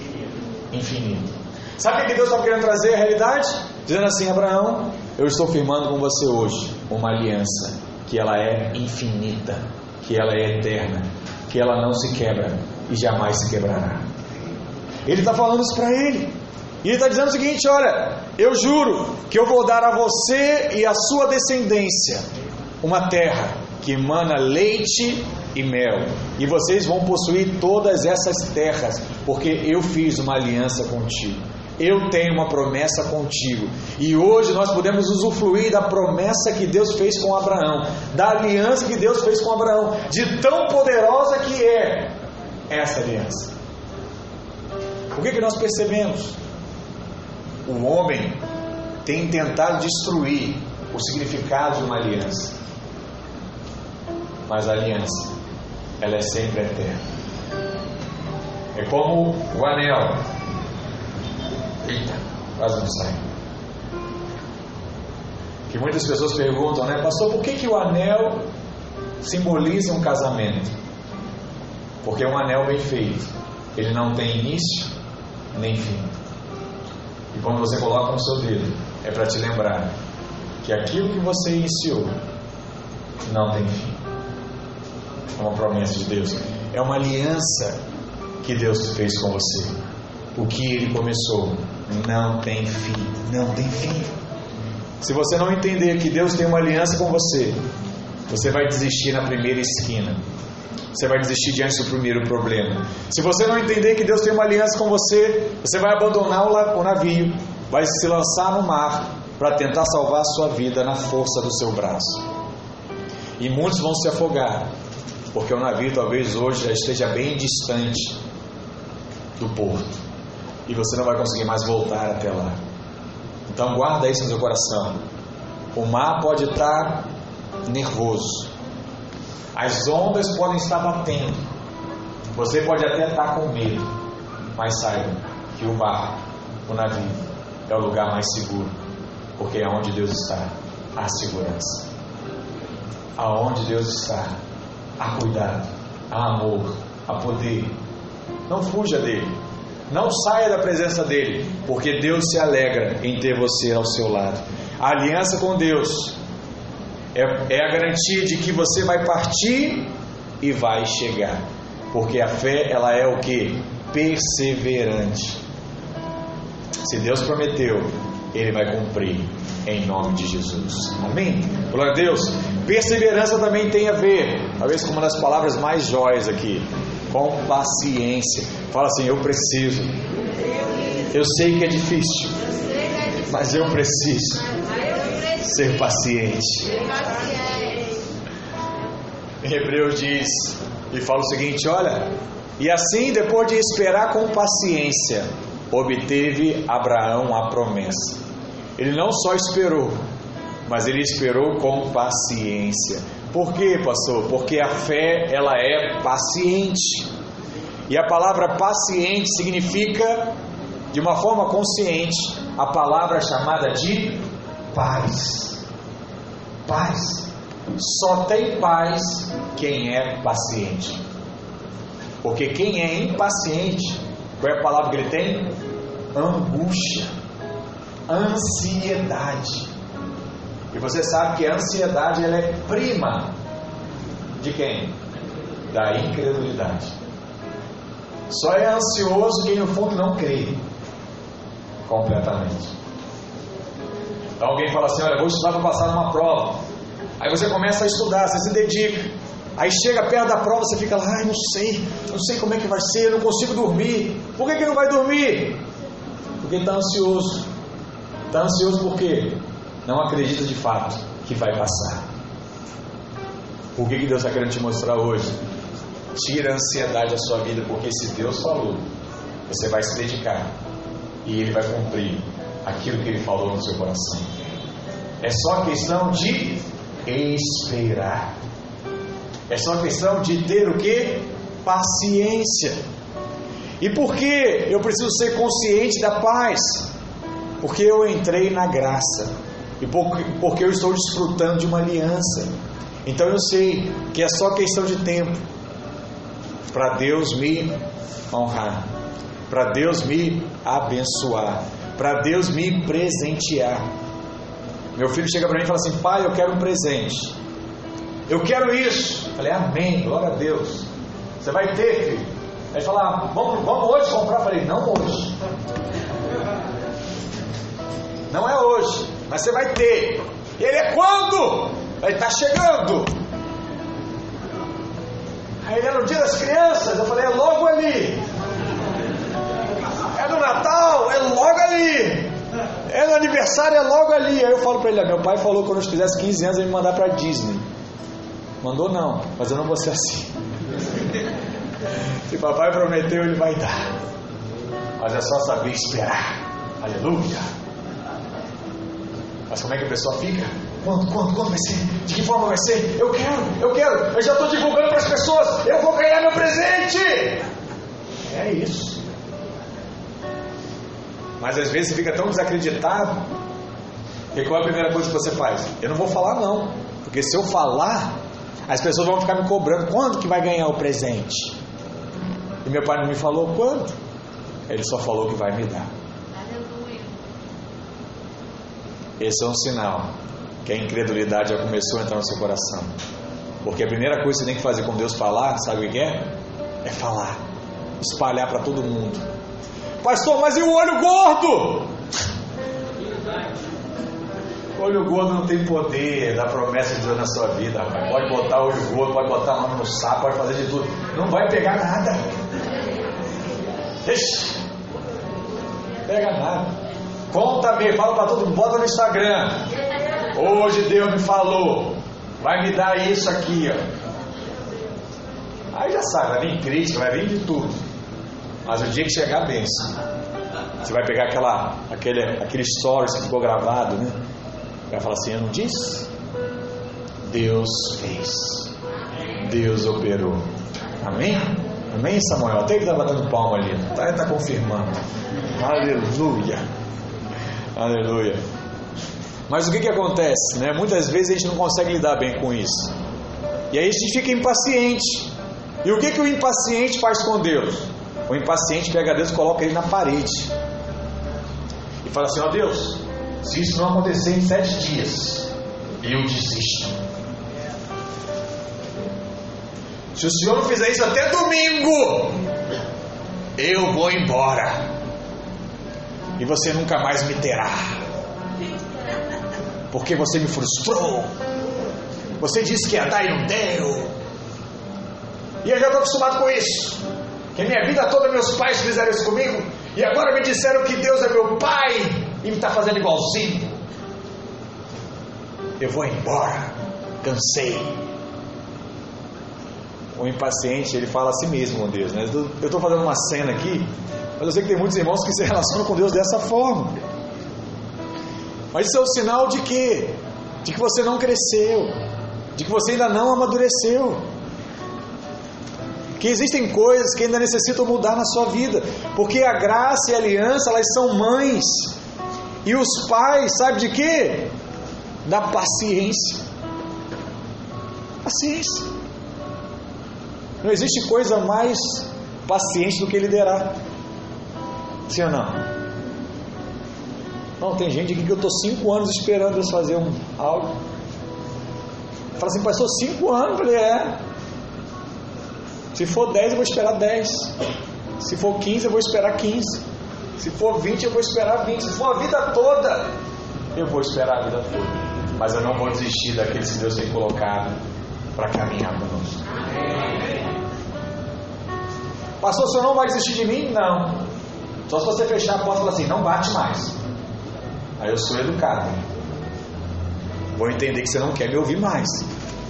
Infinito. Sabe o que Deus está querendo trazer à realidade? Dizendo assim, Abraão, eu estou firmando com você hoje uma aliança que ela é infinita, que ela é eterna, que ela não se quebra e jamais se quebrará. Ele está falando isso para ele. E ele está dizendo o seguinte: olha, eu juro que eu vou dar a você e a sua descendência uma terra que emana leite e mel. E vocês vão possuir todas essas terras, porque eu fiz uma aliança contigo. Eu tenho uma promessa contigo. E hoje nós podemos usufruir da promessa que Deus fez com Abraão, da aliança que Deus fez com Abraão, de tão poderosa que é essa aliança. O que, que nós percebemos? O homem tem tentado destruir o significado de uma aliança. Mas a aliança, ela é sempre eterna. É como o anel. Eita, quase não sai. Que muitas pessoas perguntam, né, pastor, por que, que o anel simboliza um casamento? Porque é um anel bem feito. Ele não tem início nem fim. E quando você coloca no seu dedo, é para te lembrar que aquilo que você iniciou não tem fim. É uma promessa de Deus. É uma aliança que Deus fez com você. O que Ele começou não tem fim. Não tem fim. Se você não entender que Deus tem uma aliança com você, você vai desistir na primeira esquina. Você vai desistir diante do primeiro problema. Se você não entender que Deus tem uma aliança com você, você vai abandonar o navio, vai se lançar no mar para tentar salvar a sua vida na força do seu braço. E muitos vão se afogar, porque o navio talvez hoje já esteja bem distante do porto e você não vai conseguir mais voltar até lá. Então guarda isso no seu coração. O mar pode estar nervoso, as ondas podem estar batendo. Você pode até estar com medo, mas saiba que o mar, o navio, é o lugar mais seguro, porque é onde Deus está, há segurança. Aonde Deus está, há cuidado, há amor, há poder. Não fuja dele. Não saia da presença dele, porque Deus se alegra em ter você ao seu lado. A aliança com Deus é, é a garantia de que você vai partir e vai chegar. Porque a fé, ela é o que? Perseverante. Se Deus prometeu, Ele vai cumprir em nome de Jesus. Amém? Glória a Deus. Perseverança também tem a ver, talvez com uma das palavras mais jóias aqui, com paciência. Fala assim: Eu preciso. Eu sei que é difícil, mas eu preciso ser paciente. Em Hebreus diz e fala o seguinte: olha, e assim depois de esperar com paciência, obteve Abraão a promessa. Ele não só esperou, mas ele esperou com paciência. Por quê, pastor? Porque a fé ela é paciente. E a palavra paciente significa, de uma forma consciente, a palavra chamada de paz. Paz. Só tem paz quem é paciente. Porque quem é impaciente, qual é a palavra que ele tem? Angústia, ansiedade. E você sabe que a ansiedade ela é prima de quem? Da incredulidade. Só é ansioso quem no fundo não crê completamente. Então alguém fala assim: Olha, vou estudar para passar numa prova. Aí você começa a estudar, você se dedica. Aí chega perto da prova, você fica lá, ai, não sei, não sei como é que vai ser, não consigo dormir. Por que, que não vai dormir? Porque está ansioso. Está ansioso por quê? Não acredita de fato que vai passar. O que, que Deus está querendo te mostrar hoje? Tira a ansiedade da sua vida, porque se Deus falou, você vai se dedicar e Ele vai cumprir aquilo que Ele falou no seu coração. É só questão de esperar. É só questão de ter o que? Paciência. E por que eu preciso ser consciente da paz? Porque eu entrei na graça. E porque eu estou desfrutando de uma aliança. Então eu sei que é só questão de tempo para Deus me honrar, para Deus me abençoar, para Deus me presentear. Meu filho chega para mim e fala assim: Pai, eu quero um presente. Eu quero isso. Eu falei: Amém, glória a Deus. Você vai ter, filho. Aí fala: ah, vamos, vamos hoje comprar. Eu falei: Não hoje. Não é hoje, mas você vai ter. Ele é quando? Ele está chegando. Ele é no dia das crianças. Eu falei, é logo ali. É no Natal, é logo ali. É no aniversário, é logo ali. Aí eu falo para ele, meu pai falou que quando eu fizesse 15 anos ele me mandar para Disney. Mandou não, mas eu não vou ser assim. Se papai prometeu, ele vai dar. Mas é só saber esperar. Aleluia. Mas como é que a pessoa fica? Quando, quando, quando vai ser? De que forma vai ser? Eu quero, eu quero. Eu já estou divulgando para as pessoas. Eu vou ganhar meu presente. É isso. Mas às vezes você fica tão desacreditado. Que qual é a primeira coisa que você faz? Eu não vou falar não. Porque se eu falar, as pessoas vão ficar me cobrando. Quando que vai ganhar o presente? E meu pai não me falou quando. Ele só falou que vai me dar. Esse é um sinal que a incredulidade já começou a entrar no seu coração. Porque a primeira coisa que você tem que fazer com Deus falar, sabe o que é? É falar. Espalhar para todo mundo. Pastor, mas e o olho gordo? O olho gordo não tem poder da promessa de Deus na sua vida, rapaz. Pode botar o olho gordo, pode botar a mão no saco, pode fazer de tudo. Não vai pegar nada. Ixi. Pega nada. Conta-me, fala para todo mundo, bota no Instagram. Hoje Deus me falou, vai me dar isso aqui, ó. Aí já sabe, vai vir crítica, vai vir de tudo. Mas o dia que chegar a bênção, você vai pegar aquela, aquele, aquele stories que ficou gravado, né? Vai falar assim, eu não disse? Deus fez. Deus operou. Amém? Amém, Samuel? Até ele estava dando palma ali. Está tá confirmando. Aleluia. Aleluia. Mas o que, que acontece? Né? Muitas vezes a gente não consegue lidar bem com isso. E aí a gente fica impaciente. E o que, que o impaciente faz com Deus? O impaciente pega Deus e coloca ele na parede. E fala assim: Ó oh, Deus, se isso não acontecer em sete dias, eu desisto. Se o Senhor não fizer isso até domingo, eu vou embora. E você nunca mais me terá. Porque você me frustrou. Você disse que ia dar e não deu. E eu já estou acostumado com isso. Que minha vida toda meus pais fizeram isso comigo. E agora me disseram que Deus é meu pai e me está fazendo igualzinho. Eu vou embora. Cansei. O impaciente, ele fala a si mesmo com Deus. Né? Eu estou fazendo uma cena aqui, mas eu sei que tem muitos irmãos que se relacionam com Deus dessa forma. Mas isso é o um sinal de que? De que você não cresceu, de que você ainda não amadureceu. Que existem coisas que ainda necessitam mudar na sua vida, porque a graça e a aliança, elas são mães. E os pais, sabe de quê? Da paciência. Paciência. Não existe coisa mais paciente do que liderar. Sim ou não? Não, tem gente aqui que eu estou cinco anos esperando Deus fazer um algo. Fala assim, pastor, cinco anos? Eu falei, é. Se for dez, eu vou esperar dez. Se for quinze, eu vou esperar quinze. Se for vinte, eu vou esperar vinte. Se for a vida toda, eu vou esperar a vida toda. Mas eu não vou desistir daqueles que Deus tem colocado para caminhar conosco. Pastor, o senhor não vai desistir de mim? Não. Só se você fechar a porta e falar assim, não bate mais. Aí eu sou educado. Vou entender que você não quer me ouvir mais.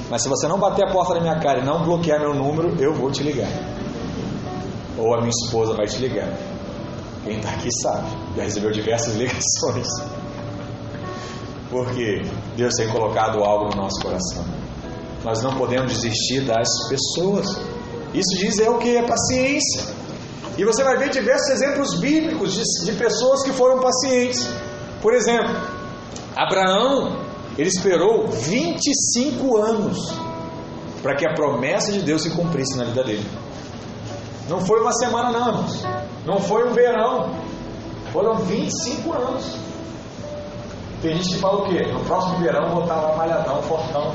Mas se você não bater a porta na minha cara e não bloquear meu número, eu vou te ligar. Ou a minha esposa vai te ligar. Quem está aqui sabe. Já recebeu diversas ligações. Porque Deus tem colocado algo no nosso coração. Nós não podemos desistir das pessoas. Isso diz é o que? É paciência. E você vai ver diversos exemplos bíblicos de, de pessoas que foram pacientes. Por exemplo, Abraão, ele esperou 25 anos para que a promessa de Deus se cumprisse na vida dele. Não foi uma semana, não. Não foi um verão. Foram 25 anos. Tem gente que fala o quê? No próximo verão vou estar lá malhadão, fortão.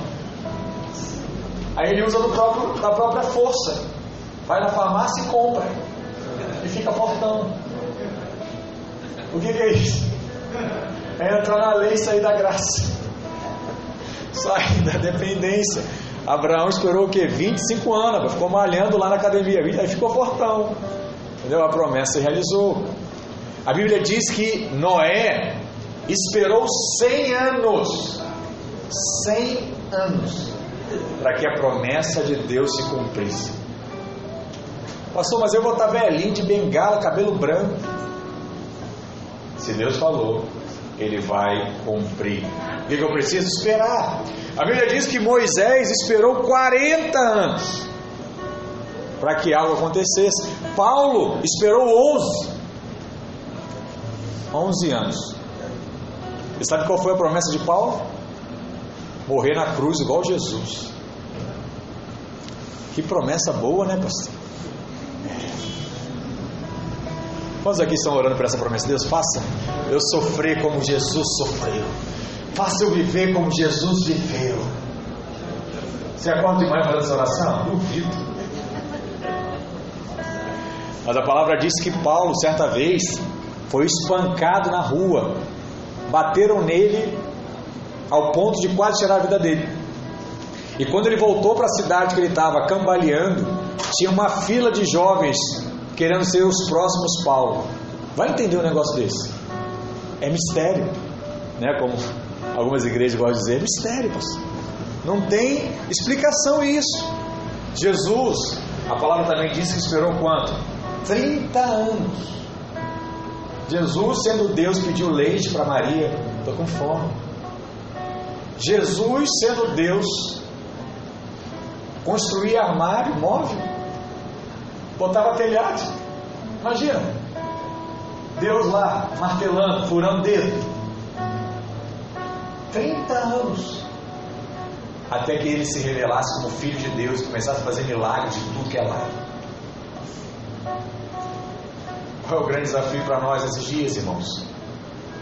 Aí ele usa do próprio, da própria força. Vai na farmácia e compra. E fica fortão. O que, que é isso? É entrar na lei e sair da graça. Sair da dependência. Abraão esperou o quê? 25 anos, ficou malhando lá na academia, aí ficou fortão. Entendeu? A promessa se realizou. A Bíblia diz que Noé esperou 100 anos. 100 anos para que a promessa de Deus se cumprisse. Pastor, mas eu vou estar velhinho de bengala, cabelo branco. Se Deus falou, Ele vai cumprir. O que eu preciso? Esperar. A Bíblia diz que Moisés esperou 40 anos para que algo acontecesse. Paulo esperou 11. 11 anos. E sabe qual foi a promessa de Paulo? Morrer na cruz igual Jesus. Que promessa boa, né, pastor? Quantos aqui estão orando por essa promessa? Deus, faça eu sofrer como Jesus sofreu. Faça eu viver como Jesus viveu. Você acorda de manhã fazendo essa oração? Duvido. Mas a palavra diz que Paulo, certa vez, foi espancado na rua. Bateram nele ao ponto de quase tirar a vida dele. E quando ele voltou para a cidade que ele estava cambaleando, tinha uma fila de jovens querendo ser os próximos Paulo. Vai entender um negócio desse? É mistério, né? Como algumas igrejas gostam de dizer, é mistério, pastor. Não tem explicação isso. Jesus, a palavra também diz que esperou quanto? 30 anos. Jesus, sendo Deus, pediu leite para Maria. Estou com fome. Jesus, sendo Deus, construía armário móvel botava telhado. Imagina, Deus lá martelando, furando dedo. 30 anos. Até que ele se revelasse como filho de Deus e começasse a fazer milagres de tudo que é lá. Qual é o grande desafio para nós esses dias, irmãos?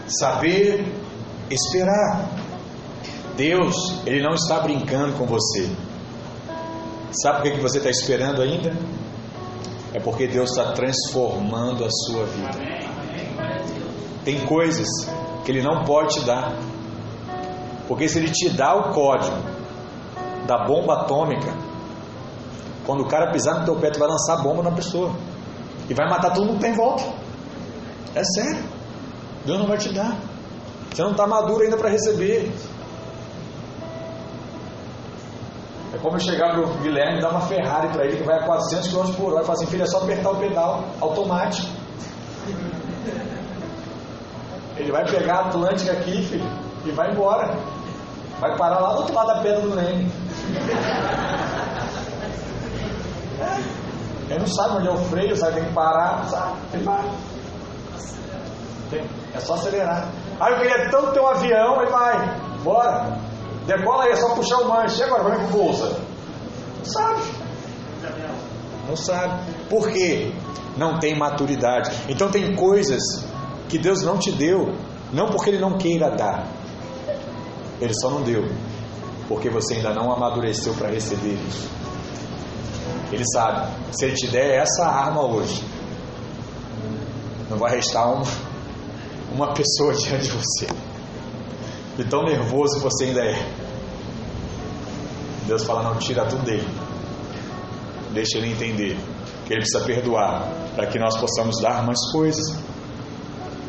Saber esperar. Deus, Ele não está brincando com você. Sabe o que você está esperando ainda? É porque Deus está transformando a sua vida. Tem coisas que Ele não pode te dar, porque se Ele te dá o código da bomba atômica, quando o cara pisar no teu pé, tu vai lançar bomba na pessoa e vai matar todo mundo que tem em volta. É sério. Deus não vai te dar. Você não está maduro ainda para receber. É como eu chegar para o Guilherme e dar uma Ferrari para ele que vai a 400 km por hora e falar assim: filho, é só apertar o pedal automático. Ele vai pegar a Atlântica aqui, filho, e vai embora. Vai parar lá do outro lado da pedra do Leme. É. Ele não sabe onde é o freio, sabe? Tem que parar, sabe? Ele vai. É só acelerar. Aí eu queria tanto ter um avião, ele vai. Bora. Decola aí, é só puxar o manche. E agora, como é que pousa? Sabe. Não sabe. Por quê? Não tem maturidade. Então tem coisas que Deus não te deu, não porque Ele não queira dar. Ele só não deu. Porque você ainda não amadureceu para receber isso. Ele sabe, se Ele te der essa arma hoje, não vai restar uma, uma pessoa diante de você. E tão nervoso você ainda é. Deus fala: não, tira tudo dele. Deixa ele entender que ele precisa perdoar para que nós possamos dar mais coisas.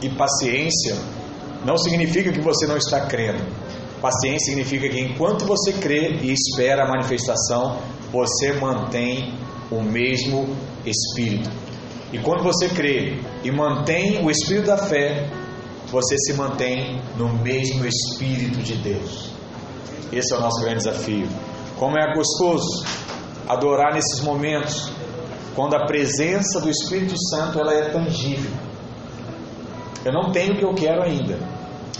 E paciência não significa que você não está crendo. Paciência significa que enquanto você crê e espera a manifestação, você mantém o mesmo espírito. E quando você crê e mantém o espírito da fé, você se mantém no mesmo Espírito de Deus. Esse é o nosso grande desafio. Como é gostoso adorar nesses momentos, quando a presença do Espírito Santo ela é tangível. Eu não tenho o que eu quero ainda.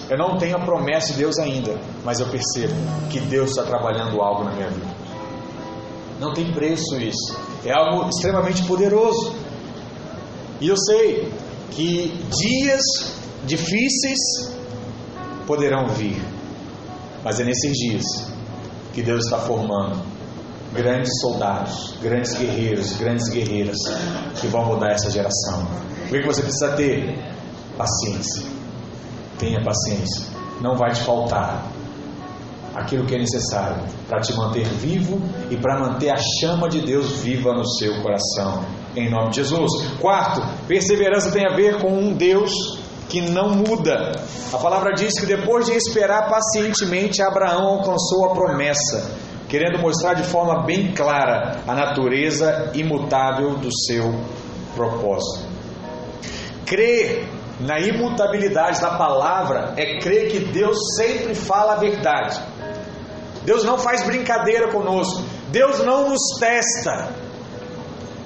Eu não tenho a promessa de Deus ainda, mas eu percebo que Deus está trabalhando algo na minha vida. Não tem preço isso. É algo extremamente poderoso. E eu sei que dias difíceis poderão vir, mas é nesses dias que Deus está formando grandes soldados, grandes guerreiros, grandes guerreiras que vão mudar essa geração. O que você precisa ter? Paciência. Tenha paciência. Não vai te faltar. aquilo que é necessário para te manter vivo e para manter a chama de Deus viva no seu coração, em nome de Jesus. Quarto, perseverança tem a ver com um Deus que não muda. A palavra diz que depois de esperar pacientemente, Abraão alcançou a promessa, querendo mostrar de forma bem clara a natureza imutável do seu propósito. Crer na imutabilidade da palavra é crer que Deus sempre fala a verdade. Deus não faz brincadeira conosco. Deus não nos testa.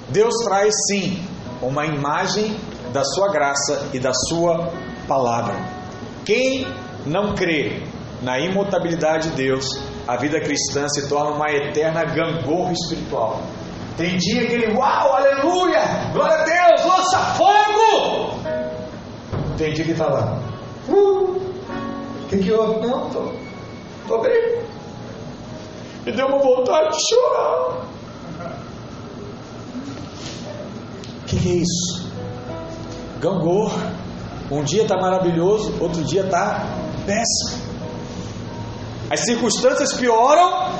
Deus traz sim uma imagem da sua graça e da sua palavra. Quem não crê na imutabilidade de Deus, a vida cristã se torna uma eterna gangorra espiritual. Tem dia que ele, uau, aleluia, glória a Deus, lança fogo! Tem dia que está lá, uh, que, que houve? Não, tô, tô bem. Me deu uma vontade de chorar. O que, que é isso? Gangorra. Um dia está maravilhoso, outro dia está péssimo. As circunstâncias pioram,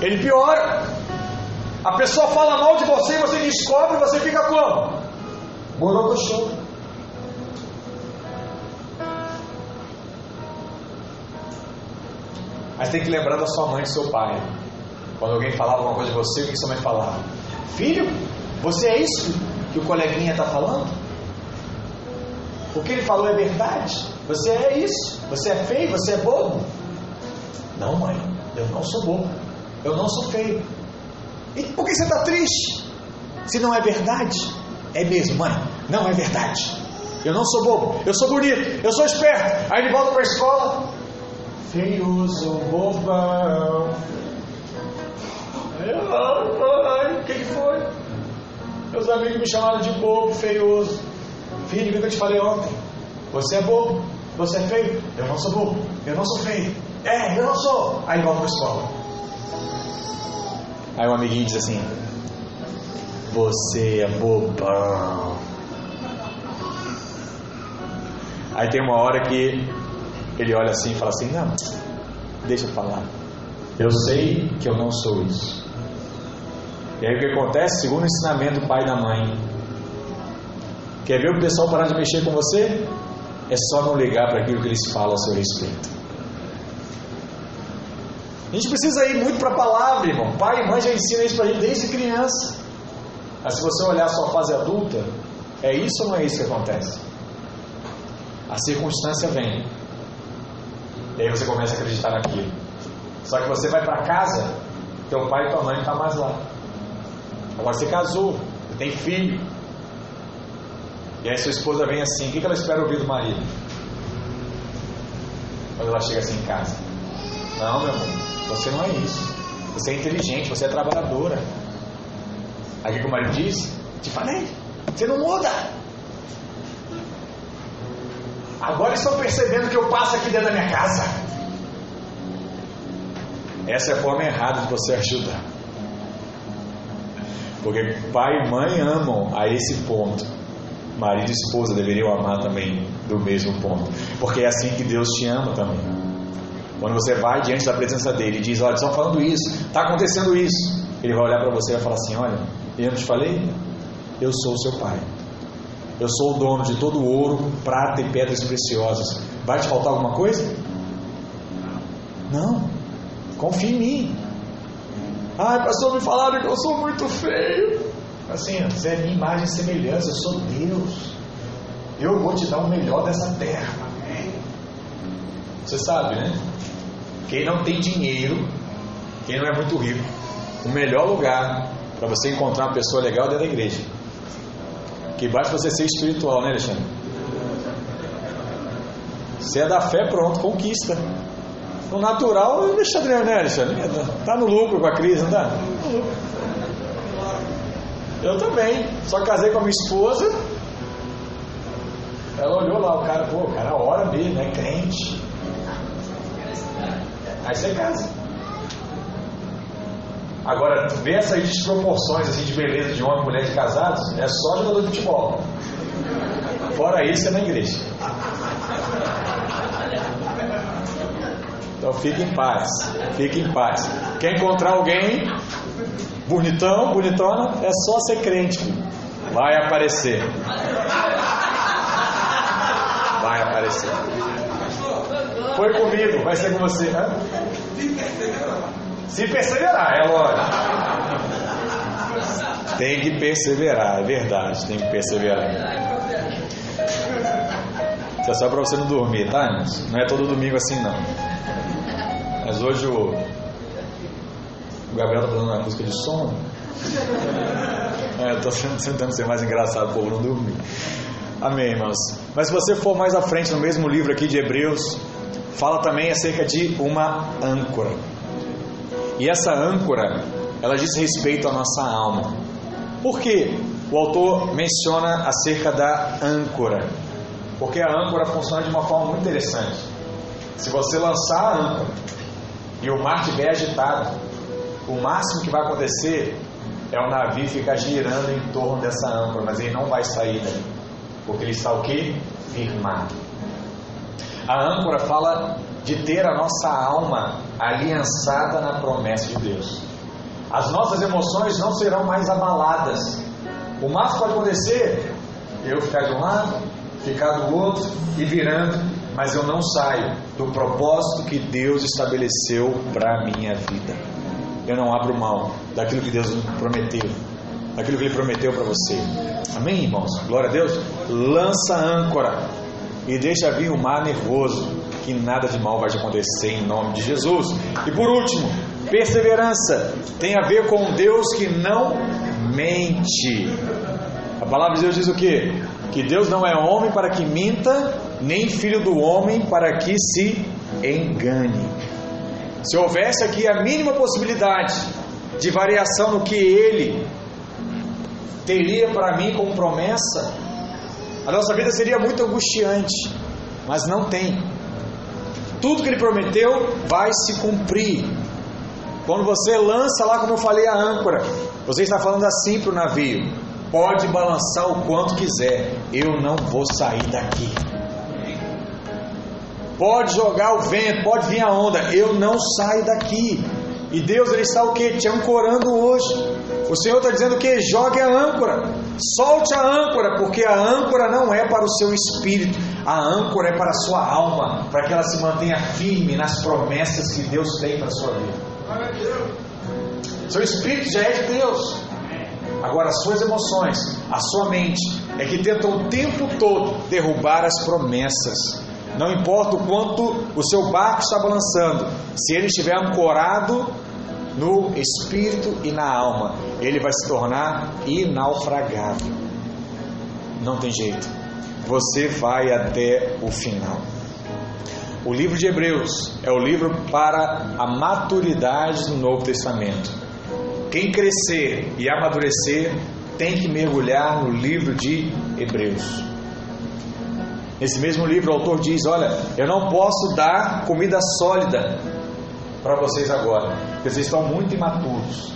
ele piora. A pessoa fala mal de você e você descobre, você fica como? Borocochô. Mas tem que lembrar da sua mãe e do seu pai. Quando alguém falava alguma coisa de você, o que sua mãe falava? Filho, você é isso que o coleguinha está falando? O que ele falou é verdade? Você é isso? Você é feio? Você é bobo? Não, mãe, eu não sou bobo. Eu não sou feio. E por que você está triste? Se não é verdade? É mesmo, mãe. Não é verdade. Eu não sou bobo. Eu sou bonito. Eu sou esperto. Aí ele volta para a escola. Feioso, bobão. Ai, o que, que foi? Meus amigos me chamaram de bobo, feioso. Filho, o que eu te falei ontem? Você é bobo, você é feio. Eu não sou bobo, eu não sou feio. É, eu não sou. Aí volta para escola. Aí um amiguinho diz assim: Você é bobão. Aí tem uma hora que ele olha assim e fala assim: Não, deixa eu falar. Eu sei que eu não sou isso. E aí o que acontece? Segundo o ensinamento do pai e da mãe, quer ver o pessoal parar de mexer com você? É só não ligar para aquilo que eles falam a seu respeito. A gente precisa ir muito para a palavra, irmão. Pai e mãe já ensinam isso para a gente desde criança. Mas se você olhar a sua fase adulta, é isso ou não é isso que acontece? A circunstância vem. E aí você começa a acreditar naquilo. Só que você vai para casa, teu pai e tua mãe não estão tá mais lá. Agora você casou, tem filho. E aí sua esposa vem assim, o que ela espera ouvir do marido? Quando ela chega assim em casa. Não, meu amor, você não é isso. Você é inteligente, você é trabalhadora. Aí o que o marido diz? Te falei, você não muda. Agora estão percebendo que eu passo aqui dentro da minha casa. Essa é a forma errada de você ajudar. Porque pai e mãe amam a esse ponto. Marido e esposa deveriam amar também do mesmo ponto. Porque é assim que Deus te ama também. Quando você vai diante da presença dele e diz: Olha, estão falando isso, está acontecendo isso. Ele vai olhar para você e vai falar assim: Olha, eu não te falei? Eu sou o seu pai. Eu sou o dono de todo o ouro, prata e pedras preciosas. Vai te faltar alguma coisa? Não. Confie em mim. Ai, pastor, me falaram que eu sou muito feio. Assim, você é minha imagem e semelhança, eu sou Deus. Eu vou te dar o melhor dessa terra. Você sabe, né? Quem não tem dinheiro, quem não é muito rico, o melhor lugar para você encontrar uma pessoa legal é dentro da igreja. Que basta você ser espiritual, né, Alexandre? Se é da fé, pronto, conquista. O natural, Alexandre, né, Alexandre? Tá no lucro com a crise, não tá? Eu também. Só casei com a minha esposa. Ela olhou lá, o cara, pô, o cara ora mesmo, é crente. Aí você casa. Agora, ver essas desproporções assim, de beleza de homem e mulher de casados é só jogador de futebol. Fora isso, é na igreja. Então fique em paz, fique em paz. Quer encontrar alguém bonitão, bonitona, é só ser crente. Vai aparecer. Vai aparecer. Foi comigo, vai ser com você. Hã? Se perseverar, é lógico. Tem que perseverar, é verdade, tem que perseverar. Isso é só para você não dormir, tá? Não é todo domingo assim, não. Mas hoje o, o Gabriel tá fazendo uma música de sono. É, eu tô tentando ser mais engraçado, o povo não dormir. Amém, irmãos. Mas se você for mais à frente no mesmo livro aqui de Hebreus, fala também acerca de uma âncora. E essa âncora, ela diz respeito à nossa alma. Por que o autor menciona acerca da âncora? Porque a âncora funciona de uma forma muito interessante. Se você lançar a âncora e o mar estiver agitado, o máximo que vai acontecer é o navio ficar girando em torno dessa âncora, mas ele não vai sair dali. Porque ele está o quê? Firmado. A âncora fala de ter a nossa alma aliançada na promessa de Deus. As nossas emoções não serão mais abaladas. O máximo que pode acontecer eu ficar de um lado, ficar do outro e virando, mas eu não saio do propósito que Deus estabeleceu para a minha vida. Eu não abro mão daquilo que Deus prometeu, daquilo que Ele prometeu para você. Amém, irmãos? Glória a Deus. Lança a âncora e deixa vir o mar nervoso, que nada de mal vai te acontecer em nome de Jesus. E por último, perseverança tem a ver com Deus que não mente. A palavra de Deus diz o que? Que Deus não é homem para que minta, nem filho do homem para que se engane. Se houvesse aqui a mínima possibilidade de variação no que Ele teria para mim como promessa, a nossa vida seria muito angustiante, mas não tem. Tudo que ele prometeu vai se cumprir. Quando você lança lá, como eu falei, a âncora, você está falando assim para o navio: pode balançar o quanto quiser, eu não vou sair daqui. Pode jogar o vento, pode vir a onda, eu não saio daqui. E Deus ele está o que? Te ancorando hoje. O Senhor está dizendo que jogue a âncora, solte a âncora, porque a âncora não é para o seu espírito, a âncora é para a sua alma, para que ela se mantenha firme nas promessas que Deus tem para a sua vida. Seu espírito já é de Deus. Agora, as suas emoções, a sua mente, é que tentam o tempo todo derrubar as promessas. Não importa o quanto o seu barco está balançando, se ele estiver ancorado no espírito e na alma, ele vai se tornar inaufragável. Não tem jeito. Você vai até o final. O livro de Hebreus é o livro para a maturidade do Novo Testamento. Quem crescer e amadurecer tem que mergulhar no livro de Hebreus. Nesse mesmo livro, o autor diz: Olha, eu não posso dar comida sólida para vocês agora, porque vocês estão muito imaturos.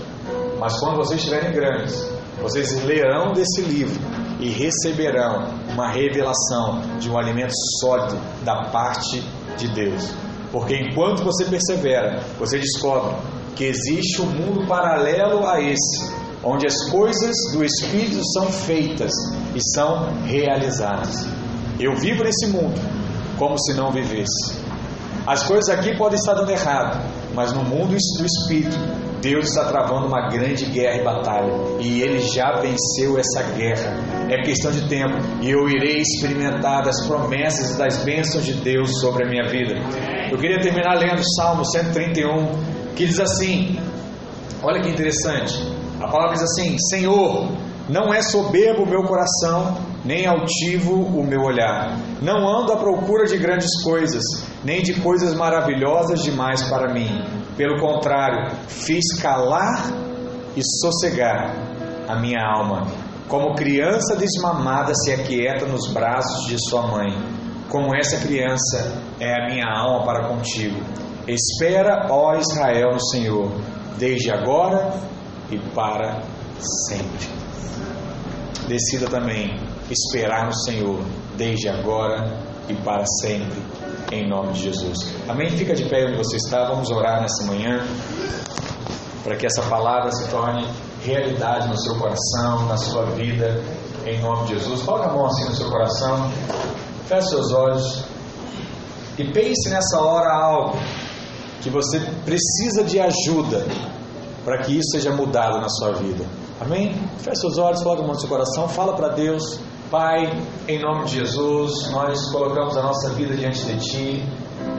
Mas quando vocês estiverem grandes, vocês lerão desse livro e receberão uma revelação de um alimento sólido da parte de Deus. Porque enquanto você persevera, você descobre que existe um mundo paralelo a esse, onde as coisas do Espírito são feitas e são realizadas. Eu vivo nesse mundo como se não vivesse. As coisas aqui podem estar dando errado, mas no mundo do Espírito, Deus está travando uma grande guerra e batalha. E Ele já venceu essa guerra. É questão de tempo. E eu irei experimentar das promessas e das bênçãos de Deus sobre a minha vida. Eu queria terminar lendo Salmo 131, que diz assim: Olha que interessante. A palavra diz assim: Senhor, não é soberbo o meu coração, nem altivo o meu olhar. Não ando à procura de grandes coisas, nem de coisas maravilhosas demais para mim. Pelo contrário, fiz calar e sossegar a minha alma. Como criança desmamada se aquieta nos braços de sua mãe, como essa criança é a minha alma para contigo. Espera, ó Israel, no Senhor, desde agora e para sempre decida também esperar no Senhor, desde agora e para sempre. em nome de Jesus. Amém? Fica de pé onde você está, vamos orar nessa manhã para que essa palavra se torne realidade no seu coração, na sua vida, em nome de Jesus. Coloque a mão assim no seu coração, feche seus olhos e pense nessa hora algo que você precisa de ajuda para que isso seja mudado na sua vida. Amém? Feche seus olhos, coloque a mão no seu coração, fala para Deus, Pai, em nome de Jesus, nós colocamos a nossa vida diante de Ti,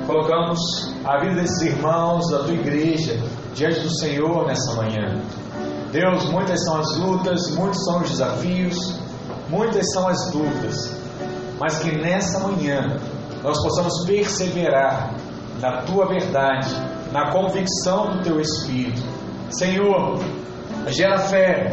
colocamos a vida desses irmãos da Tua igreja diante do Senhor nessa manhã. Deus, muitas são as lutas, muitos são os desafios, muitas são as dúvidas, mas que nessa manhã nós possamos perseverar na tua verdade, na convicção do teu Espírito. Senhor, gera fé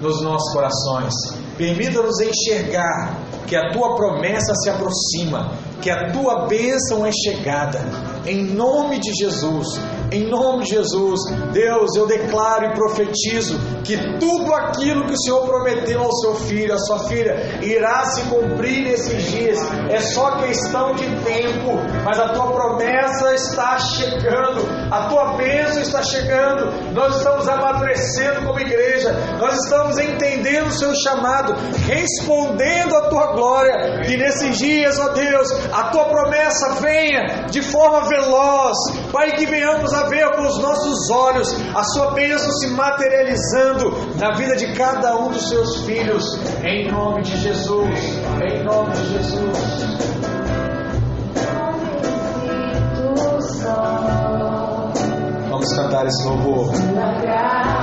nos nossos corações, permita-nos enxergar que a tua promessa se aproxima, que a tua bênção é chegada. Em nome de Jesus, em nome de Jesus, Deus, eu declaro e profetizo que tudo aquilo que o Senhor prometeu ao seu filho, à sua filha, irá se cumprir nesses dias. É só questão de tempo, mas a tua promessa está chegando, a tua bênção está chegando. Nós estamos amadurecendo como igreja, nós estamos entendendo o seu chamado, respondendo à tua glória. E nesses dias, ó Deus, a tua promessa venha de forma veloz, Pai, que venhamos a ver com os nossos olhos a sua bênção se materializando na vida de cada um dos seus filhos, em nome de Jesus, em nome de Jesus. Vamos cantar esse louvor.